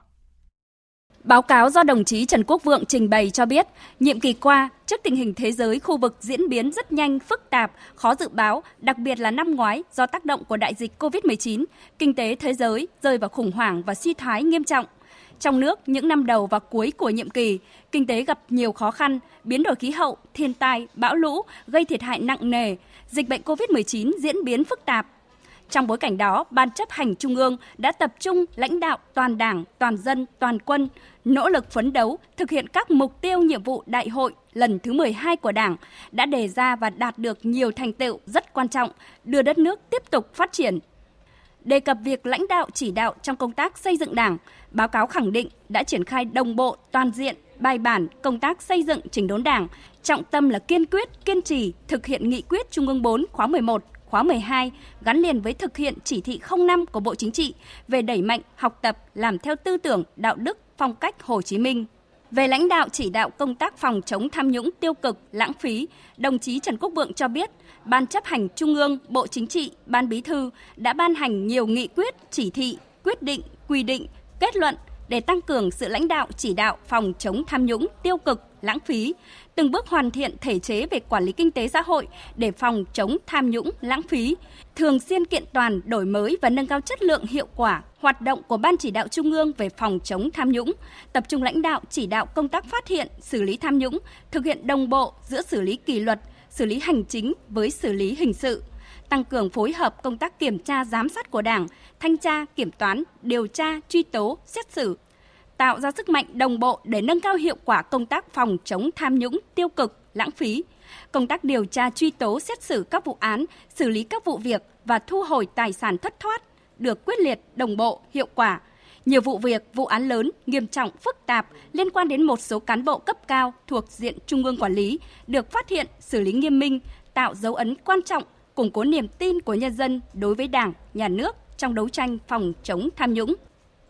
Báo cáo do đồng chí Trần Quốc Vượng trình bày cho biết, nhiệm kỳ qua, trước tình hình thế giới khu vực diễn biến rất nhanh, phức tạp, khó dự báo, đặc biệt là năm ngoái do tác động của đại dịch COVID-19, kinh tế thế giới rơi vào khủng hoảng và suy thoái nghiêm trọng. Trong nước, những năm đầu và cuối của nhiệm kỳ, kinh tế gặp nhiều khó khăn, biến đổi khí hậu, thiên tai, bão lũ gây thiệt hại nặng nề, dịch bệnh COVID-19 diễn biến phức tạp, trong bối cảnh đó, Ban chấp hành Trung ương đã tập trung lãnh đạo toàn đảng, toàn dân, toàn quân, nỗ lực phấn đấu, thực hiện các mục tiêu nhiệm vụ đại hội lần thứ 12 của Đảng, đã đề ra và đạt được nhiều thành tựu rất quan trọng, đưa đất nước tiếp tục phát triển. Đề cập việc lãnh đạo chỉ đạo trong công tác xây dựng Đảng, báo cáo khẳng định đã triển khai đồng bộ, toàn diện, bài bản công tác xây dựng chỉnh đốn Đảng, trọng tâm là kiên quyết, kiên trì thực hiện nghị quyết Trung ương 4 khóa 11 khóa 12 gắn liền với thực hiện chỉ thị 05 của Bộ Chính trị về đẩy mạnh học tập làm theo tư tưởng, đạo đức, phong cách Hồ Chí Minh. Về lãnh đạo chỉ đạo công tác phòng chống tham nhũng tiêu cực, lãng phí, đồng chí Trần Quốc Vượng cho biết, Ban chấp hành Trung ương, Bộ Chính trị, Ban Bí thư đã ban hành nhiều nghị quyết, chỉ thị, quyết định, quy định, kết luận để tăng cường sự lãnh đạo chỉ đạo phòng chống tham nhũng tiêu cực, lãng phí, từng bước hoàn thiện thể chế về quản lý kinh tế xã hội để phòng chống tham nhũng, lãng phí, thường xuyên kiện toàn, đổi mới và nâng cao chất lượng hiệu quả hoạt động của Ban chỉ đạo Trung ương về phòng chống tham nhũng, tập trung lãnh đạo chỉ đạo công tác phát hiện, xử lý tham nhũng, thực hiện đồng bộ giữa xử lý kỷ luật, xử lý hành chính với xử lý hình sự, tăng cường phối hợp công tác kiểm tra giám sát của Đảng, thanh tra, kiểm toán, điều tra, truy tố, xét xử, tạo ra sức mạnh đồng bộ để nâng cao hiệu quả công tác phòng chống tham nhũng, tiêu cực, lãng phí, công tác điều tra truy tố xét xử các vụ án, xử lý các vụ việc và thu hồi tài sản thất thoát được quyết liệt, đồng bộ, hiệu quả. Nhiều vụ việc, vụ án lớn, nghiêm trọng, phức tạp liên quan đến một số cán bộ cấp cao thuộc diện Trung ương quản lý được phát hiện, xử lý nghiêm minh, tạo dấu ấn quan trọng, củng cố niềm tin của nhân dân đối với Đảng, Nhà nước trong đấu tranh phòng chống tham nhũng.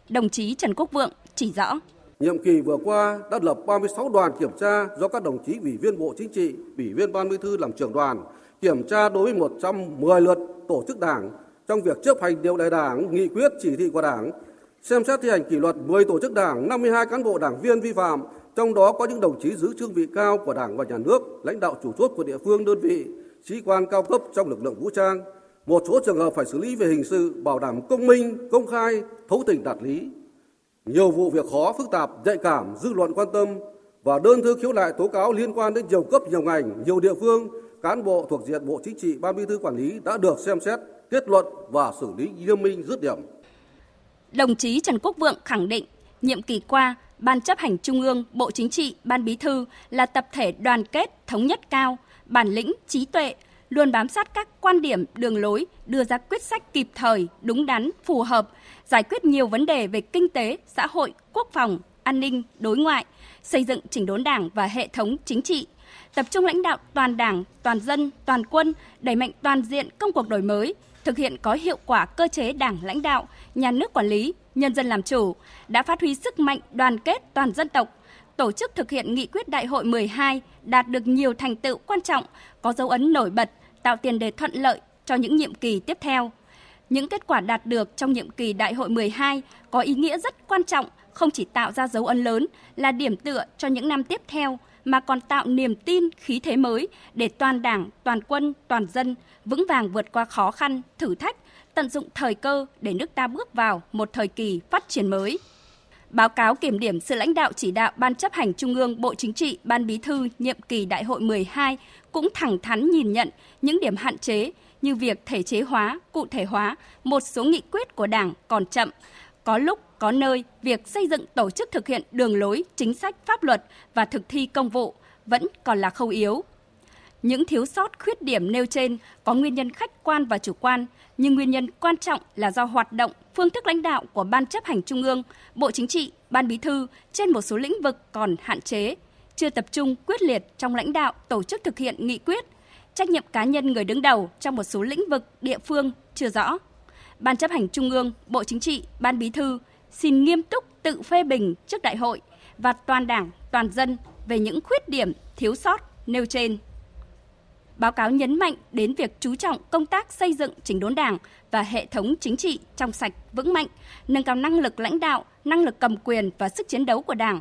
Đồng chí Trần Quốc Vượng chỉ rõ. Nhiệm kỳ vừa qua đã lập 36 đoàn kiểm tra do các đồng chí ủy viên Bộ Chính trị, ủy viên Ban Bí thư làm trưởng đoàn, kiểm tra đối với 110 lượt tổ chức đảng trong việc chấp hành điều lệ đảng, nghị quyết, chỉ thị của đảng, xem xét thi hành kỷ luật 10 tổ chức đảng, 52 cán bộ đảng viên vi phạm, trong đó có những đồng chí giữ chức vị cao của đảng và nhà nước, lãnh đạo chủ chốt của địa phương đơn vị, sĩ quan cao cấp trong lực lượng vũ trang. Một số trường hợp phải xử lý về hình sự, bảo đảm công minh, công khai, thấu tình đạt lý, nhiều vụ việc khó, phức tạp, nhạy cảm, dư luận quan tâm và đơn thư khiếu nại tố cáo liên quan đến nhiều cấp, nhiều ngành, nhiều địa phương, cán bộ thuộc diện Bộ Chính trị, Ban Bí thư quản lý đã được xem xét, kết luận và xử lý nghiêm minh dứt điểm. Đồng chí Trần Quốc Vượng khẳng định, nhiệm kỳ qua, Ban chấp hành Trung ương, Bộ Chính trị, Ban Bí thư là tập thể đoàn kết, thống nhất cao, bản lĩnh, trí tuệ, luôn bám sát các quan điểm, đường lối, đưa ra quyết sách kịp thời, đúng đắn, phù hợp, giải quyết nhiều vấn đề về kinh tế, xã hội, quốc phòng, an ninh, đối ngoại, xây dựng chỉnh đốn đảng và hệ thống chính trị, tập trung lãnh đạo toàn đảng, toàn dân, toàn quân, đẩy mạnh toàn diện công cuộc đổi mới, thực hiện có hiệu quả cơ chế đảng lãnh đạo, nhà nước quản lý, nhân dân làm chủ, đã phát huy sức mạnh đoàn kết toàn dân tộc, tổ chức thực hiện nghị quyết đại hội 12 đạt được nhiều thành tựu quan trọng, có dấu ấn nổi bật, tạo tiền đề thuận lợi cho những nhiệm kỳ tiếp theo. Những kết quả đạt được trong nhiệm kỳ đại hội 12 có ý nghĩa rất quan trọng, không chỉ tạo ra dấu ấn lớn là điểm tựa cho những năm tiếp theo mà còn tạo niềm tin, khí thế mới để toàn Đảng, toàn quân, toàn dân vững vàng vượt qua khó khăn, thử thách, tận dụng thời cơ để nước ta bước vào một thời kỳ phát triển mới. Báo cáo kiểm điểm sự lãnh đạo chỉ đạo Ban chấp hành Trung ương Bộ Chính trị, Ban Bí thư nhiệm kỳ Đại hội 12 cũng thẳng thắn nhìn nhận những điểm hạn chế như việc thể chế hóa, cụ thể hóa một số nghị quyết của Đảng còn chậm, có lúc có nơi việc xây dựng tổ chức thực hiện đường lối, chính sách, pháp luật và thực thi công vụ vẫn còn là khâu yếu. Những thiếu sót khuyết điểm nêu trên có nguyên nhân khách quan và chủ quan, nhưng nguyên nhân quan trọng là do hoạt động, phương thức lãnh đạo của Ban chấp hành Trung ương, Bộ Chính trị, Ban Bí thư trên một số lĩnh vực còn hạn chế, chưa tập trung quyết liệt trong lãnh đạo tổ chức thực hiện nghị quyết, trách nhiệm cá nhân người đứng đầu trong một số lĩnh vực địa phương chưa rõ. Ban chấp hành Trung ương, Bộ Chính trị, Ban Bí thư xin nghiêm túc tự phê bình trước đại hội và toàn đảng, toàn dân về những khuyết điểm, thiếu sót nêu trên. Báo cáo nhấn mạnh đến việc chú trọng công tác xây dựng chỉnh đốn đảng và hệ thống chính trị trong sạch, vững mạnh, nâng cao năng lực lãnh đạo, năng lực cầm quyền và sức chiến đấu của đảng,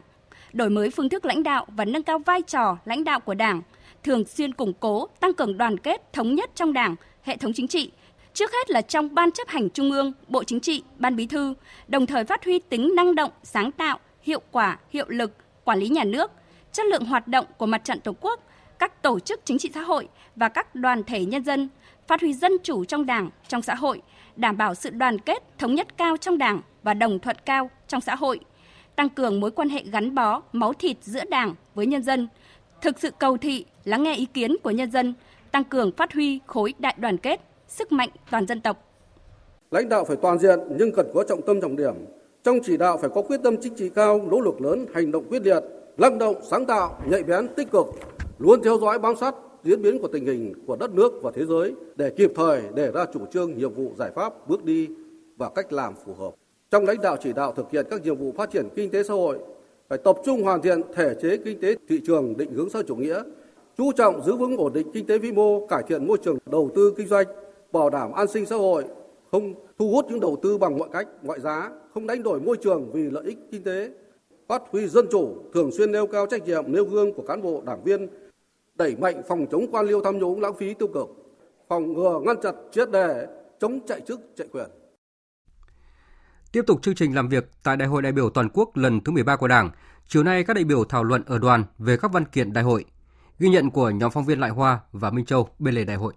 đổi mới phương thức lãnh đạo và nâng cao vai trò lãnh đạo của đảng, thường xuyên củng cố, tăng cường đoàn kết, thống nhất trong đảng, hệ thống chính trị, trước hết là trong Ban chấp hành Trung ương, Bộ Chính trị, Ban Bí thư, đồng thời phát huy tính năng động, sáng tạo, hiệu quả, hiệu lực, quản lý nhà nước, chất lượng hoạt động của mặt trận Tổ quốc, các tổ chức chính trị xã hội và các đoàn thể nhân dân, phát huy dân chủ trong Đảng, trong xã hội, đảm bảo sự đoàn kết, thống nhất cao trong Đảng và đồng thuận cao trong xã hội, tăng cường mối quan hệ gắn bó, máu thịt giữa Đảng với nhân dân, thực sự cầu thị, lắng nghe ý kiến của nhân dân, tăng cường phát huy khối đại đoàn kết, sức mạnh toàn dân tộc. Lãnh đạo phải toàn diện nhưng cần có trọng tâm trọng điểm. Trong chỉ đạo phải có quyết tâm chính trị cao, nỗ lực lớn, hành động quyết liệt, năng động, sáng tạo, nhạy bén, tích cực, luôn theo dõi bám sát diễn biến của tình hình của đất nước và thế giới để kịp thời đề ra chủ trương, nhiệm vụ, giải pháp, bước đi và cách làm phù hợp. Trong lãnh đạo chỉ đạo thực hiện các nhiệm vụ phát triển kinh tế xã hội, phải tập trung hoàn thiện thể chế kinh tế thị trường định hướng xã chủ nghĩa, chú trọng giữ vững ổn định kinh tế vĩ mô, cải thiện môi trường đầu tư kinh doanh, bảo đảm an sinh xã hội, không thu hút những đầu tư bằng mọi cách, mọi giá, không đánh đổi môi trường vì lợi ích kinh tế, phát huy dân chủ, thường xuyên nêu cao trách nhiệm nêu gương của cán bộ đảng viên, đẩy mạnh phòng chống quan liêu tham nhũng lãng phí tiêu cực, phòng ngừa ngăn chặn triệt đề chống chạy chức chạy quyền. Tiếp tục chương trình làm việc tại Đại hội đại biểu toàn quốc lần thứ 13 của Đảng, chiều nay các đại biểu thảo luận ở đoàn về các văn kiện đại hội. Ghi nhận của nhóm phóng viên Lại Hoa và Minh Châu bên lề đại hội.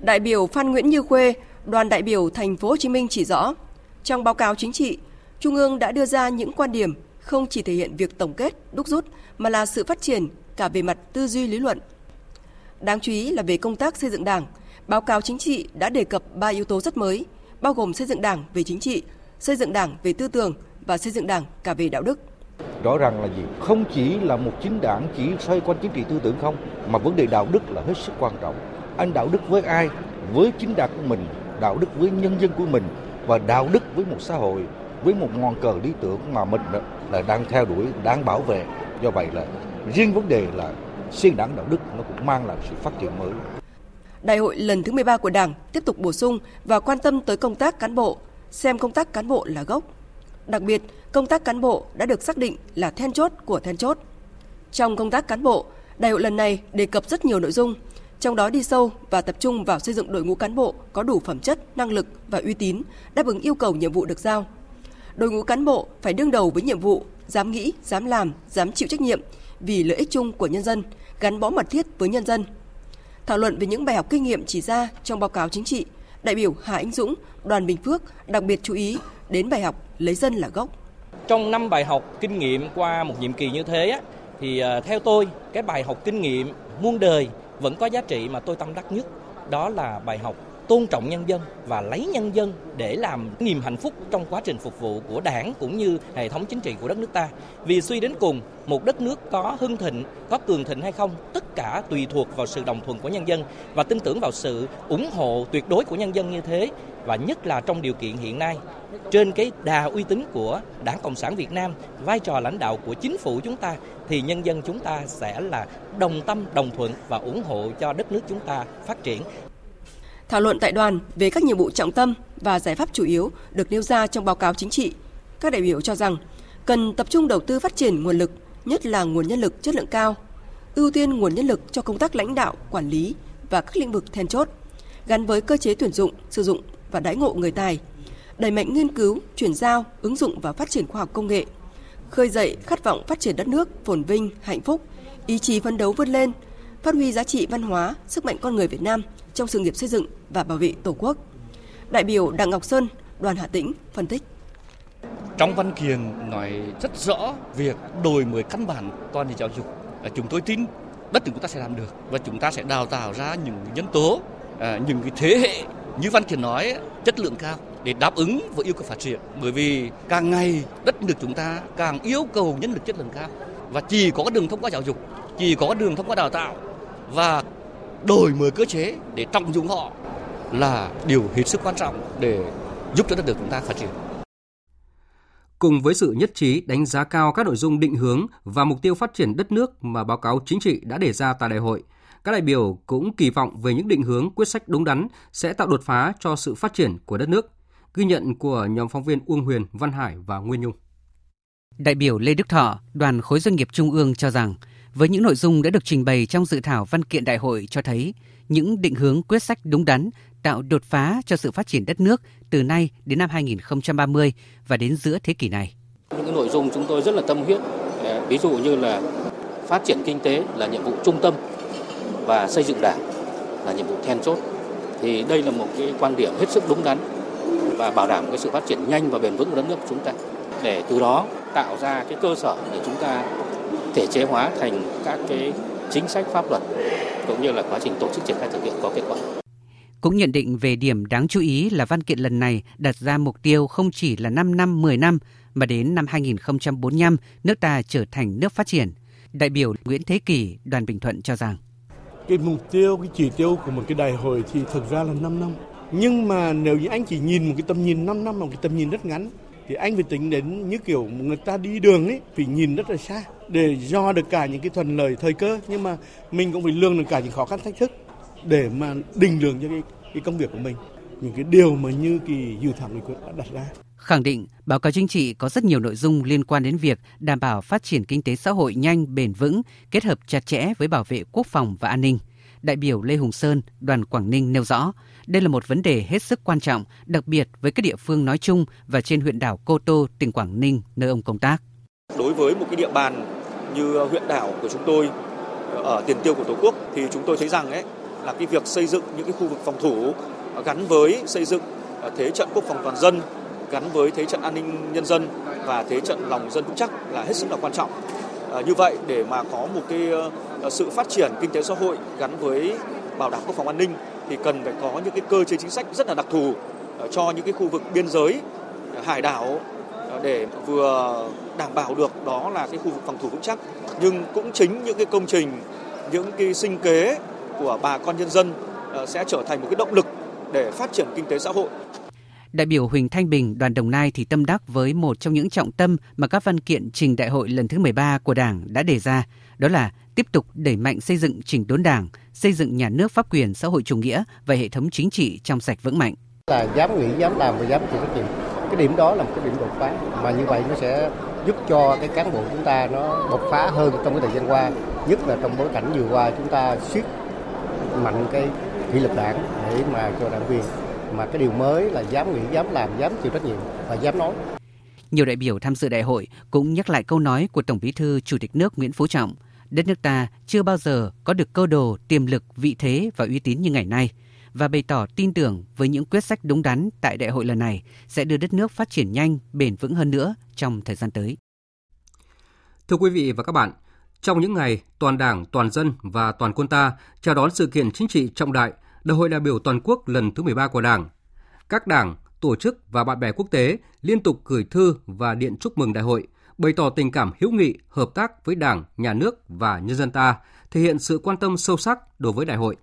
Đại biểu Phan Nguyễn Như Khuê, đoàn đại biểu Thành phố Hồ Chí Minh chỉ rõ, trong báo cáo chính trị, Trung ương đã đưa ra những quan điểm không chỉ thể hiện việc tổng kết, đúc rút mà là sự phát triển cả về mặt tư duy lý luận. Đáng chú ý là về công tác xây dựng Đảng, báo cáo chính trị đã đề cập ba yếu tố rất mới, bao gồm xây dựng Đảng về chính trị, xây dựng Đảng về tư tưởng và xây dựng Đảng cả về đạo đức. Rõ ràng là gì? Không chỉ là một chính đảng chỉ xoay quanh chính trị tư tưởng không, mà vấn đề đạo đức là hết sức quan trọng. Anh đạo đức với ai? Với chính đảng của mình, đạo đức với nhân dân của mình và đạo đức với một xã hội, với một ngọn cờ lý tưởng mà mình là đang theo đuổi, đang bảo vệ. Do vậy là riêng vấn đề là xuyên đảng đạo đức nó cũng mang lại sự phát triển mới. Đại hội lần thứ 13 của Đảng tiếp tục bổ sung và quan tâm tới công tác cán bộ, xem công tác cán bộ là gốc. Đặc biệt, công tác cán bộ đã được xác định là then chốt của then chốt. Trong công tác cán bộ, đại hội lần này đề cập rất nhiều nội dung, trong đó đi sâu và tập trung vào xây dựng đội ngũ cán bộ có đủ phẩm chất, năng lực và uy tín, đáp ứng yêu cầu nhiệm vụ được giao. Đội ngũ cán bộ phải đương đầu với nhiệm vụ, dám nghĩ, dám làm, dám chịu trách nhiệm vì lợi ích chung của nhân dân, gắn bó mật thiết với nhân dân. Thảo luận về những bài học kinh nghiệm chỉ ra trong báo cáo chính trị, đại biểu Hà Anh Dũng, đoàn Bình Phước đặc biệt chú ý đến bài học lấy dân là gốc. Trong năm bài học kinh nghiệm qua một nhiệm kỳ như thế thì à, theo tôi cái bài học kinh nghiệm muôn đời vẫn có giá trị mà tôi tâm đắc nhất đó là bài học tôn trọng nhân dân và lấy nhân dân để làm niềm hạnh phúc trong quá trình phục vụ của đảng cũng như hệ thống chính trị của đất nước ta. Vì suy đến cùng, một đất nước có hưng thịnh, có cường thịnh hay không, tất cả tùy thuộc vào sự đồng thuận của nhân dân và tin tưởng vào sự ủng hộ tuyệt đối của nhân dân như thế và nhất là trong điều kiện hiện nay trên cái đà uy tín của Đảng Cộng sản Việt Nam, vai trò lãnh đạo của chính phủ chúng ta thì nhân dân chúng ta sẽ là đồng tâm, đồng thuận và ủng hộ cho đất nước chúng ta phát triển. Thảo luận tại đoàn về các nhiệm vụ trọng tâm và giải pháp chủ yếu được nêu ra trong báo cáo chính trị, các đại biểu cho rằng cần tập trung đầu tư phát triển nguồn lực, nhất là nguồn nhân lực chất lượng cao, ưu tiên nguồn nhân lực cho công tác lãnh đạo, quản lý và các lĩnh vực then chốt, gắn với cơ chế tuyển dụng, sử dụng và đãi ngộ người tài, đẩy mạnh nghiên cứu, chuyển giao, ứng dụng và phát triển khoa học công nghệ, khơi dậy khát vọng phát triển đất nước phồn vinh, hạnh phúc, ý chí phấn đấu vươn lên, phát huy giá trị văn hóa, sức mạnh con người Việt Nam trong sự nghiệp xây dựng và bảo vệ Tổ quốc. Đại biểu Đặng Ngọc Sơn, đoàn Hà Tĩnh phân tích. Trong văn kiện nói rất rõ việc đổi mới căn bản toàn hệ giáo dục. Chúng tôi tin đất nước chúng ta sẽ làm được và chúng ta sẽ đào tạo ra những nhân tố, à, những cái thế hệ như văn kiện nói chất lượng cao để đáp ứng với yêu cầu phát triển bởi vì càng ngày đất nước chúng ta càng yêu cầu nhân lực chất lượng cao và chỉ có đường thông qua giáo dục chỉ có đường thông qua đào tạo và đổi mới cơ chế để trọng dụng họ là điều hết sức quan trọng để giúp cho đất nước chúng ta phát triển. Cùng với sự nhất trí đánh giá cao các nội dung định hướng và mục tiêu phát triển đất nước mà báo cáo chính trị đã đề ra tại đại hội, các đại biểu cũng kỳ vọng về những định hướng quyết sách đúng đắn sẽ tạo đột phá cho sự phát triển của đất nước. Ghi nhận của nhóm phóng viên Uông Huyền, Văn Hải và Nguyên Nhung. Đại biểu Lê Đức Thọ, đoàn khối doanh nghiệp Trung ương cho rằng, với những nội dung đã được trình bày trong dự thảo văn kiện đại hội cho thấy những định hướng quyết sách đúng đắn tạo đột phá cho sự phát triển đất nước từ nay đến năm 2030 và đến giữa thế kỷ này. Những nội dung chúng tôi rất là tâm huyết, ví dụ như là phát triển kinh tế là nhiệm vụ trung tâm và xây dựng đảng là nhiệm vụ then chốt. Thì đây là một cái quan điểm hết sức đúng đắn và bảo đảm cái sự phát triển nhanh và bền vững của đất nước của chúng ta để từ đó tạo ra cái cơ sở để chúng ta thể chế hóa thành các cái chính sách pháp luật cũng như là quá trình tổ chức triển khai thực hiện có kết quả. Cũng nhận định về điểm đáng chú ý là văn kiện lần này đặt ra mục tiêu không chỉ là 5 năm 10 năm mà đến năm 2045 nước ta trở thành nước phát triển. Đại biểu Nguyễn Thế Kỳ, đoàn Bình Thuận cho rằng cái mục tiêu, cái chỉ tiêu của một cái đại hội thì thực ra là 5 năm. Nhưng mà nếu như anh chỉ nhìn một cái tầm nhìn 5 năm là một cái tầm nhìn rất ngắn thì anh phải tính đến như kiểu người ta đi đường ấy phải nhìn rất là xa để do được cả những cái thuận lợi thời cơ. Nhưng mà mình cũng phải lương được cả những khó khăn thách thức để mà định lượng cho cái, cái công việc của mình. Những cái điều mà như kỳ dự thảo nghị quyết đã đặt ra. Khẳng định báo cáo chính trị có rất nhiều nội dung liên quan đến việc đảm bảo phát triển kinh tế xã hội nhanh, bền vững, kết hợp chặt chẽ với bảo vệ quốc phòng và an ninh. Đại biểu Lê Hùng Sơn, đoàn Quảng Ninh nêu rõ, đây là một vấn đề hết sức quan trọng, đặc biệt với các địa phương nói chung và trên huyện đảo Cô Tô, tỉnh Quảng Ninh, nơi ông công tác. Đối với một cái địa bàn như huyện đảo của chúng tôi ờ, ở tiền tiêu của Tổ quốc thì chúng tôi thấy rằng ấy là cái việc xây dựng những cái khu vực phòng thủ gắn với xây dựng ờ, thế trận quốc phòng toàn dân gắn với thế trận an ninh nhân dân và thế trận lòng dân vững chắc là hết sức là quan trọng. À, như vậy để mà có một cái sự phát triển kinh tế xã hội gắn với bảo đảm quốc phòng an ninh thì cần phải có những cái cơ chế chính sách rất là đặc thù ờ, cho những cái khu vực biên giới, ờ, hải đảo ờ, để vừa đảm bảo được đó là cái khu vực phòng thủ vững chắc nhưng cũng chính những cái công trình, những cái sinh kế của bà con nhân dân sẽ trở thành một cái động lực để phát triển kinh tế xã hội. Đại biểu Huỳnh Thanh Bình, đoàn Đồng Nai thì tâm đắc với một trong những trọng tâm mà các văn kiện trình đại hội lần thứ 13 của Đảng đã đề ra, đó là tiếp tục đẩy mạnh xây dựng chỉnh đốn Đảng, xây dựng nhà nước pháp quyền xã hội chủ nghĩa và hệ thống chính trị trong sạch vững mạnh. Là dám nghĩ, dám làm và dám chịu trách nhiệm. Cái điểm đó là một cái điểm đột phá mà như vậy nó sẽ giúp cho cái cán bộ chúng ta nó đột phá hơn trong cái thời gian qua, nhất là trong bối cảnh vừa qua chúng ta siết mạnh cái kỷ luật đảng để mà cho đảng viên mà cái điều mới là dám nghĩ, dám làm, dám chịu trách nhiệm và dám nói. Nhiều đại biểu tham dự đại hội cũng nhắc lại câu nói của Tổng Bí thư Chủ tịch nước Nguyễn Phú Trọng, đất nước ta chưa bao giờ có được cơ đồ, tiềm lực, vị thế và uy tín như ngày nay và bày tỏ tin tưởng với những quyết sách đúng đắn tại đại hội lần này sẽ đưa đất nước phát triển nhanh, bền vững hơn nữa trong thời gian tới. Thưa quý vị và các bạn, trong những ngày toàn Đảng, toàn dân và toàn quân ta chào đón sự kiện chính trị trọng đại Đại hội đại biểu toàn quốc lần thứ 13 của Đảng. Các đảng, tổ chức và bạn bè quốc tế liên tục gửi thư và điện chúc mừng đại hội, bày tỏ tình cảm hữu nghị, hợp tác với Đảng, Nhà nước và nhân dân ta, thể hiện sự quan tâm sâu sắc đối với đại hội.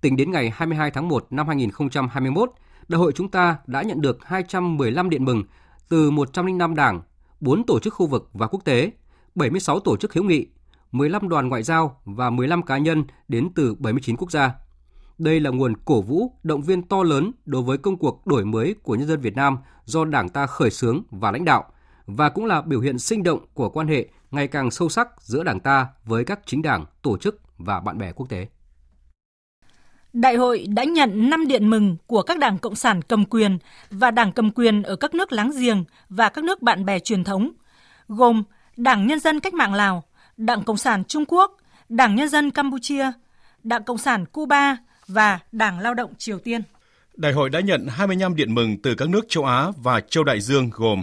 Tính đến ngày 22 tháng 1 năm 2021, đại hội chúng ta đã nhận được 215 điện mừng từ 105 đảng, 4 tổ chức khu vực và quốc tế, 76 tổ chức hữu nghị, 15 đoàn ngoại giao và 15 cá nhân đến từ 79 quốc gia. Đây là nguồn cổ vũ, động viên to lớn đối với công cuộc đổi mới của nhân dân Việt Nam do Đảng ta khởi xướng và lãnh đạo, và cũng là biểu hiện sinh động của quan hệ ngày càng sâu sắc giữa Đảng ta với các chính đảng, tổ chức và bạn bè quốc tế. Đại hội đã nhận 5 điện mừng của các đảng Cộng sản cầm quyền và đảng cầm quyền ở các nước láng giềng và các nước bạn bè truyền thống, gồm Đảng Nhân dân Cách mạng Lào, Đảng Cộng sản Trung Quốc, Đảng Nhân dân Campuchia, Đảng Cộng sản Cuba và Đảng Lao động Triều Tiên. Đại hội đã nhận 25 điện mừng từ các nước châu Á và châu Đại Dương gồm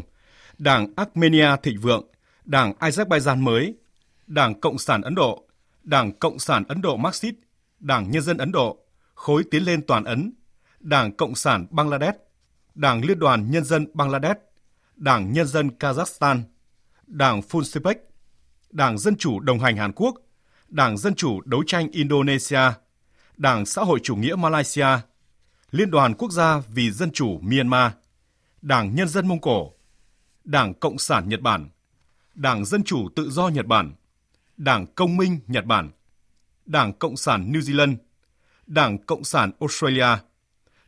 Đảng Armenia Thịnh Vượng, Đảng Azerbaijan mới, Đảng Cộng sản Ấn Độ, Đảng Cộng sản Ấn Độ Marxist, Đảng Nhân dân Ấn Độ, Khối Tiến lên Toàn Ấn, Đảng Cộng sản Bangladesh, Đảng Liên đoàn Nhân dân Bangladesh, Đảng Nhân dân Kazakhstan, Đảng Funsipek, Đảng Dân chủ đồng hành Hàn Quốc, Đảng Dân chủ đấu tranh Indonesia, Đảng Xã hội chủ nghĩa Malaysia, Liên đoàn Quốc gia vì Dân chủ Myanmar, Đảng Nhân dân Mông Cổ, Đảng Cộng sản Nhật Bản, Đảng Dân chủ tự do Nhật Bản, Đảng Công minh Nhật Bản, Đảng Cộng sản New Zealand, Đảng Cộng sản Australia,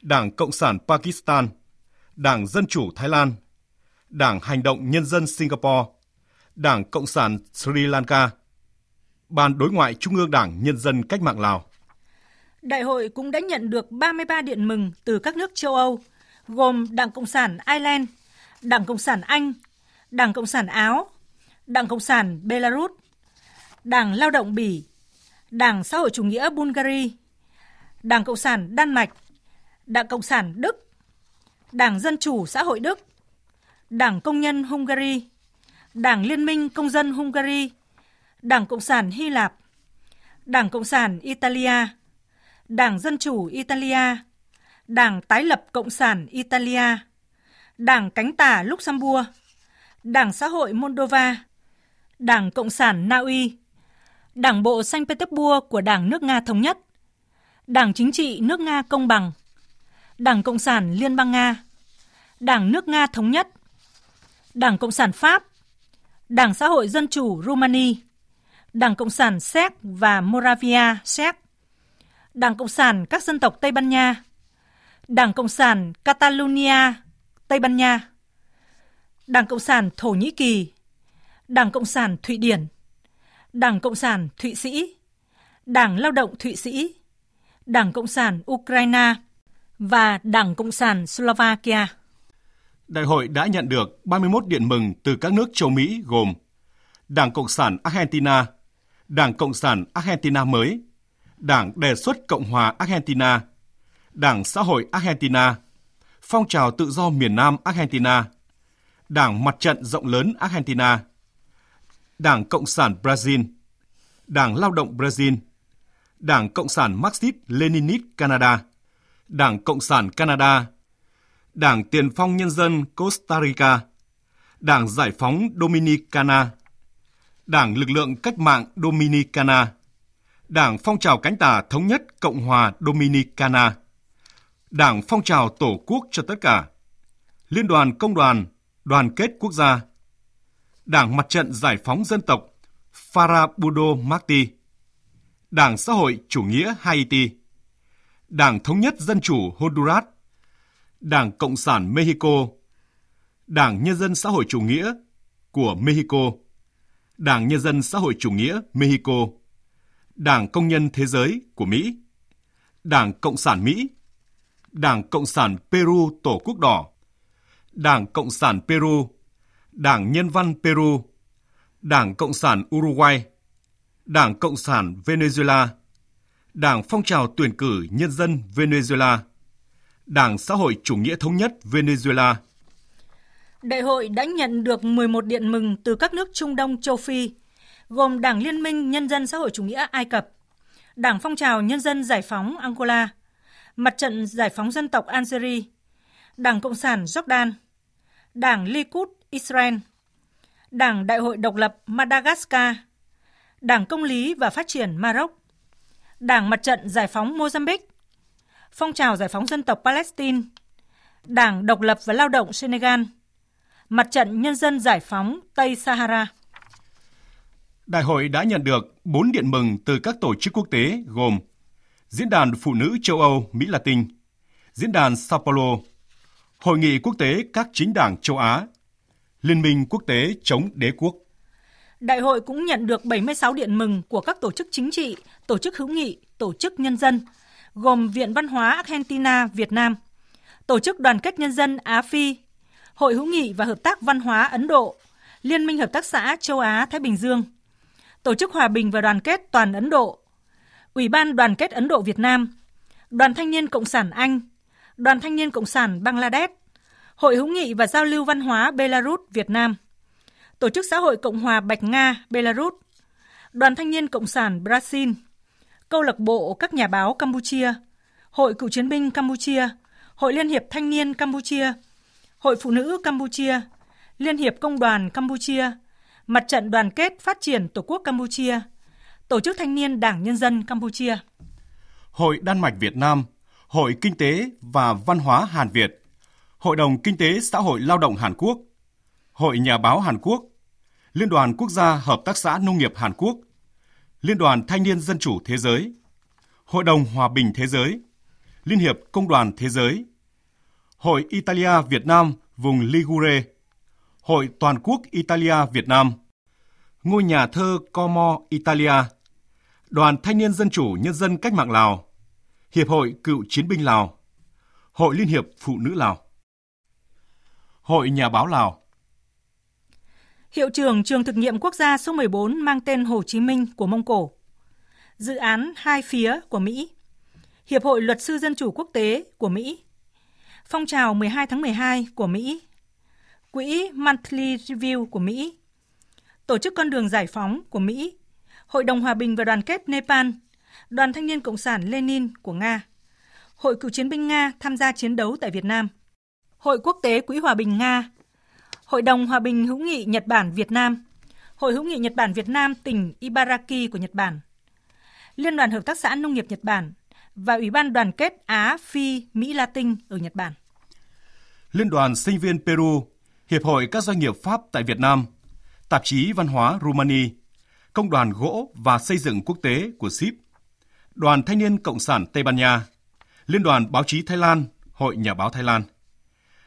Đảng Cộng sản Pakistan, Đảng Dân chủ Thái Lan, Đảng Hành động Nhân dân Singapore, Đảng Cộng sản Sri Lanka, Ban Đối ngoại Trung ương Đảng Nhân dân Cách mạng Lào. Đại hội cũng đã nhận được 33 điện mừng từ các nước châu Âu, gồm Đảng Cộng sản Ireland, Đảng Cộng sản Anh, Đảng Cộng sản Áo, Đảng Cộng sản Belarus, Đảng Lao động Bỉ, Đảng Xã hội chủ nghĩa Bulgaria, Đảng Cộng sản Đan Mạch, Đảng Cộng sản Đức, Đảng Dân chủ Xã hội Đức, Đảng Công nhân Hungary, Đảng Liên minh Công dân Hungary, Đảng Cộng sản Hy Lạp, Đảng Cộng sản Italia, Đảng Dân chủ Italia, Đảng Tái lập Cộng sản Italia, Đảng Cánh tả Luxembourg, Đảng Xã hội Moldova, Đảng Cộng sản Na Uy, Đảng bộ Saint Petersburg của Đảng nước Nga Thống nhất, Đảng Chính trị nước Nga Công bằng, Đảng Cộng sản Liên bang Nga, Đảng nước Nga Thống nhất, Đảng Cộng sản Pháp, Đảng Xã hội Dân chủ Rumani, Đảng Cộng sản Séc và Moravia Séc, Đảng Cộng sản các dân tộc Tây Ban Nha, Đảng Cộng sản Catalonia Tây Ban Nha, Đảng Cộng sản Thổ Nhĩ Kỳ, Đảng Cộng sản Thụy Điển, Đảng Cộng sản Thụy Sĩ, Đảng Lao động Thụy Sĩ, Đảng Cộng sản Ukraine và Đảng Cộng sản Slovakia. Đại hội đã nhận được 31 điện mừng từ các nước châu Mỹ gồm Đảng Cộng sản Argentina, Đảng Cộng sản Argentina mới, Đảng đề xuất Cộng hòa Argentina, Đảng Xã hội Argentina, Phong trào tự do miền Nam Argentina, Đảng Mặt trận rộng lớn Argentina, Đảng Cộng sản Brazil, Đảng Lao động Brazil, Đảng Cộng sản Marxist-Leninist Canada, Đảng Cộng sản Canada, Đảng Tiền phong Nhân dân Costa Rica, Đảng Giải phóng Dominicana, Đảng Lực lượng Cách mạng Dominicana, Đảng Phong trào Cánh tả Thống nhất Cộng hòa Dominicana, Đảng Phong trào Tổ quốc cho tất cả, Liên đoàn Công đoàn, Đoàn kết Quốc gia, Đảng Mặt trận Giải phóng Dân tộc Farabudo Marti, Đảng Xã hội Chủ nghĩa Haiti, Đảng Thống nhất Dân chủ Honduras, Đảng Cộng sản Mexico, Đảng Nhân dân Xã hội Chủ nghĩa của Mexico, Đảng Nhân dân Xã hội Chủ nghĩa Mexico, Đảng Công nhân Thế giới của Mỹ, Đảng Cộng sản Mỹ, Đảng Cộng sản Peru Tổ quốc đỏ, Đảng Cộng sản Peru, Đảng Nhân văn Peru, Đảng Cộng sản Uruguay, Đảng Cộng sản Venezuela, Đảng Phong trào tuyển cử nhân dân Venezuela, Đảng Xã hội Chủ nghĩa Thống nhất Venezuela. Đại hội đã nhận được 11 điện mừng từ các nước Trung Đông châu Phi, gồm Đảng Liên minh Nhân dân Xã hội Chủ nghĩa Ai Cập, Đảng Phong trào Nhân dân Giải phóng Angola, Mặt trận Giải phóng dân tộc Algeria, Đảng Cộng sản Jordan, Đảng Likud Israel, Đảng Đại hội độc lập Madagascar, Đảng Công lý và Phát triển Maroc, Đảng Mặt trận Giải phóng Mozambique, Phong trào Giải phóng dân tộc Palestine, Đảng Độc lập và Lao động Senegal, Mặt trận Nhân dân Giải phóng Tây Sahara. Đại hội đã nhận được 4 điện mừng từ các tổ chức quốc tế gồm Diễn đàn Phụ nữ châu Âu Mỹ Latin, Diễn đàn Sao Paulo, Hội nghị quốc tế các chính đảng châu Á, Liên minh quốc tế chống đế quốc. Đại hội cũng nhận được 76 điện mừng của các tổ chức chính trị, tổ chức hữu nghị, tổ chức nhân dân, gồm Viện Văn hóa Argentina Việt Nam, Tổ chức Đoàn kết Nhân dân Á Phi, Hội hữu nghị và Hợp tác Văn hóa Ấn Độ, Liên minh Hợp tác xã Châu Á Thái Bình Dương, Tổ chức Hòa bình và Đoàn kết Toàn Ấn Độ, Ủy ban Đoàn kết Ấn Độ Việt Nam, Đoàn Thanh niên Cộng sản Anh, Đoàn Thanh niên Cộng sản Bangladesh, Hội hữu nghị và giao lưu văn hóa Belarus Việt Nam, Tổ chức Xã hội Cộng hòa Bạch Nga Belarus, Đoàn Thanh niên Cộng sản Brazil, Câu lạc bộ các nhà báo Campuchia, Hội Cựu chiến binh Campuchia, Hội Liên hiệp Thanh niên Campuchia, Hội Phụ nữ Campuchia, Liên hiệp Công đoàn Campuchia, Mặt trận Đoàn kết Phát triển Tổ quốc Campuchia, Tổ chức Thanh niên Đảng Nhân dân Campuchia. Hội Đan Mạch Việt Nam, Hội Kinh tế và Văn hóa Hàn Việt, Hội đồng Kinh tế Xã hội Lao động Hàn Quốc, Hội Nhà báo Hàn Quốc, Liên đoàn Quốc gia Hợp tác xã Nông nghiệp Hàn Quốc, Liên đoàn Thanh niên Dân chủ Thế giới, Hội đồng Hòa bình Thế giới, Liên hiệp Công đoàn Thế giới, Hội Italia Việt Nam vùng Ligure, Hội Toàn quốc Italia Việt Nam, Ngôi nhà thơ Como Italia, Đoàn Thanh niên Dân chủ Nhân dân Cách mạng Lào, Hiệp hội Cựu chiến binh Lào, Hội Liên hiệp Phụ nữ Lào, Hội Nhà báo Lào, Hiệu trưởng trường thực nghiệm quốc gia số 14 mang tên Hồ Chí Minh của Mông Cổ. Dự án hai phía của Mỹ. Hiệp hội Luật sư Dân chủ Quốc tế của Mỹ. Phong trào 12 tháng 12 của Mỹ. Quỹ Monthly Review của Mỹ. Tổ chức Con đường Giải phóng của Mỹ. Hội đồng Hòa bình và Đoàn kết Nepal. Đoàn Thanh niên Cộng sản Lenin của Nga. Hội Cựu chiến binh Nga tham gia chiến đấu tại Việt Nam. Hội Quốc tế Quỹ Hòa bình Nga Hội đồng Hòa bình hữu nghị Nhật Bản Việt Nam, Hội hữu nghị Nhật Bản Việt Nam tỉnh Ibaraki của Nhật Bản, Liên đoàn Hợp tác xã Nông nghiệp Nhật Bản và Ủy ban Đoàn kết Á Phi Mỹ Latin ở Nhật Bản. Liên đoàn Sinh viên Peru, Hiệp hội các doanh nghiệp Pháp tại Việt Nam, Tạp chí Văn hóa Rumani, Công đoàn Gỗ và Xây dựng Quốc tế của Sip, Đoàn Thanh niên Cộng sản Tây Ban Nha, Liên đoàn Báo chí Thái Lan, Hội Nhà báo Thái Lan,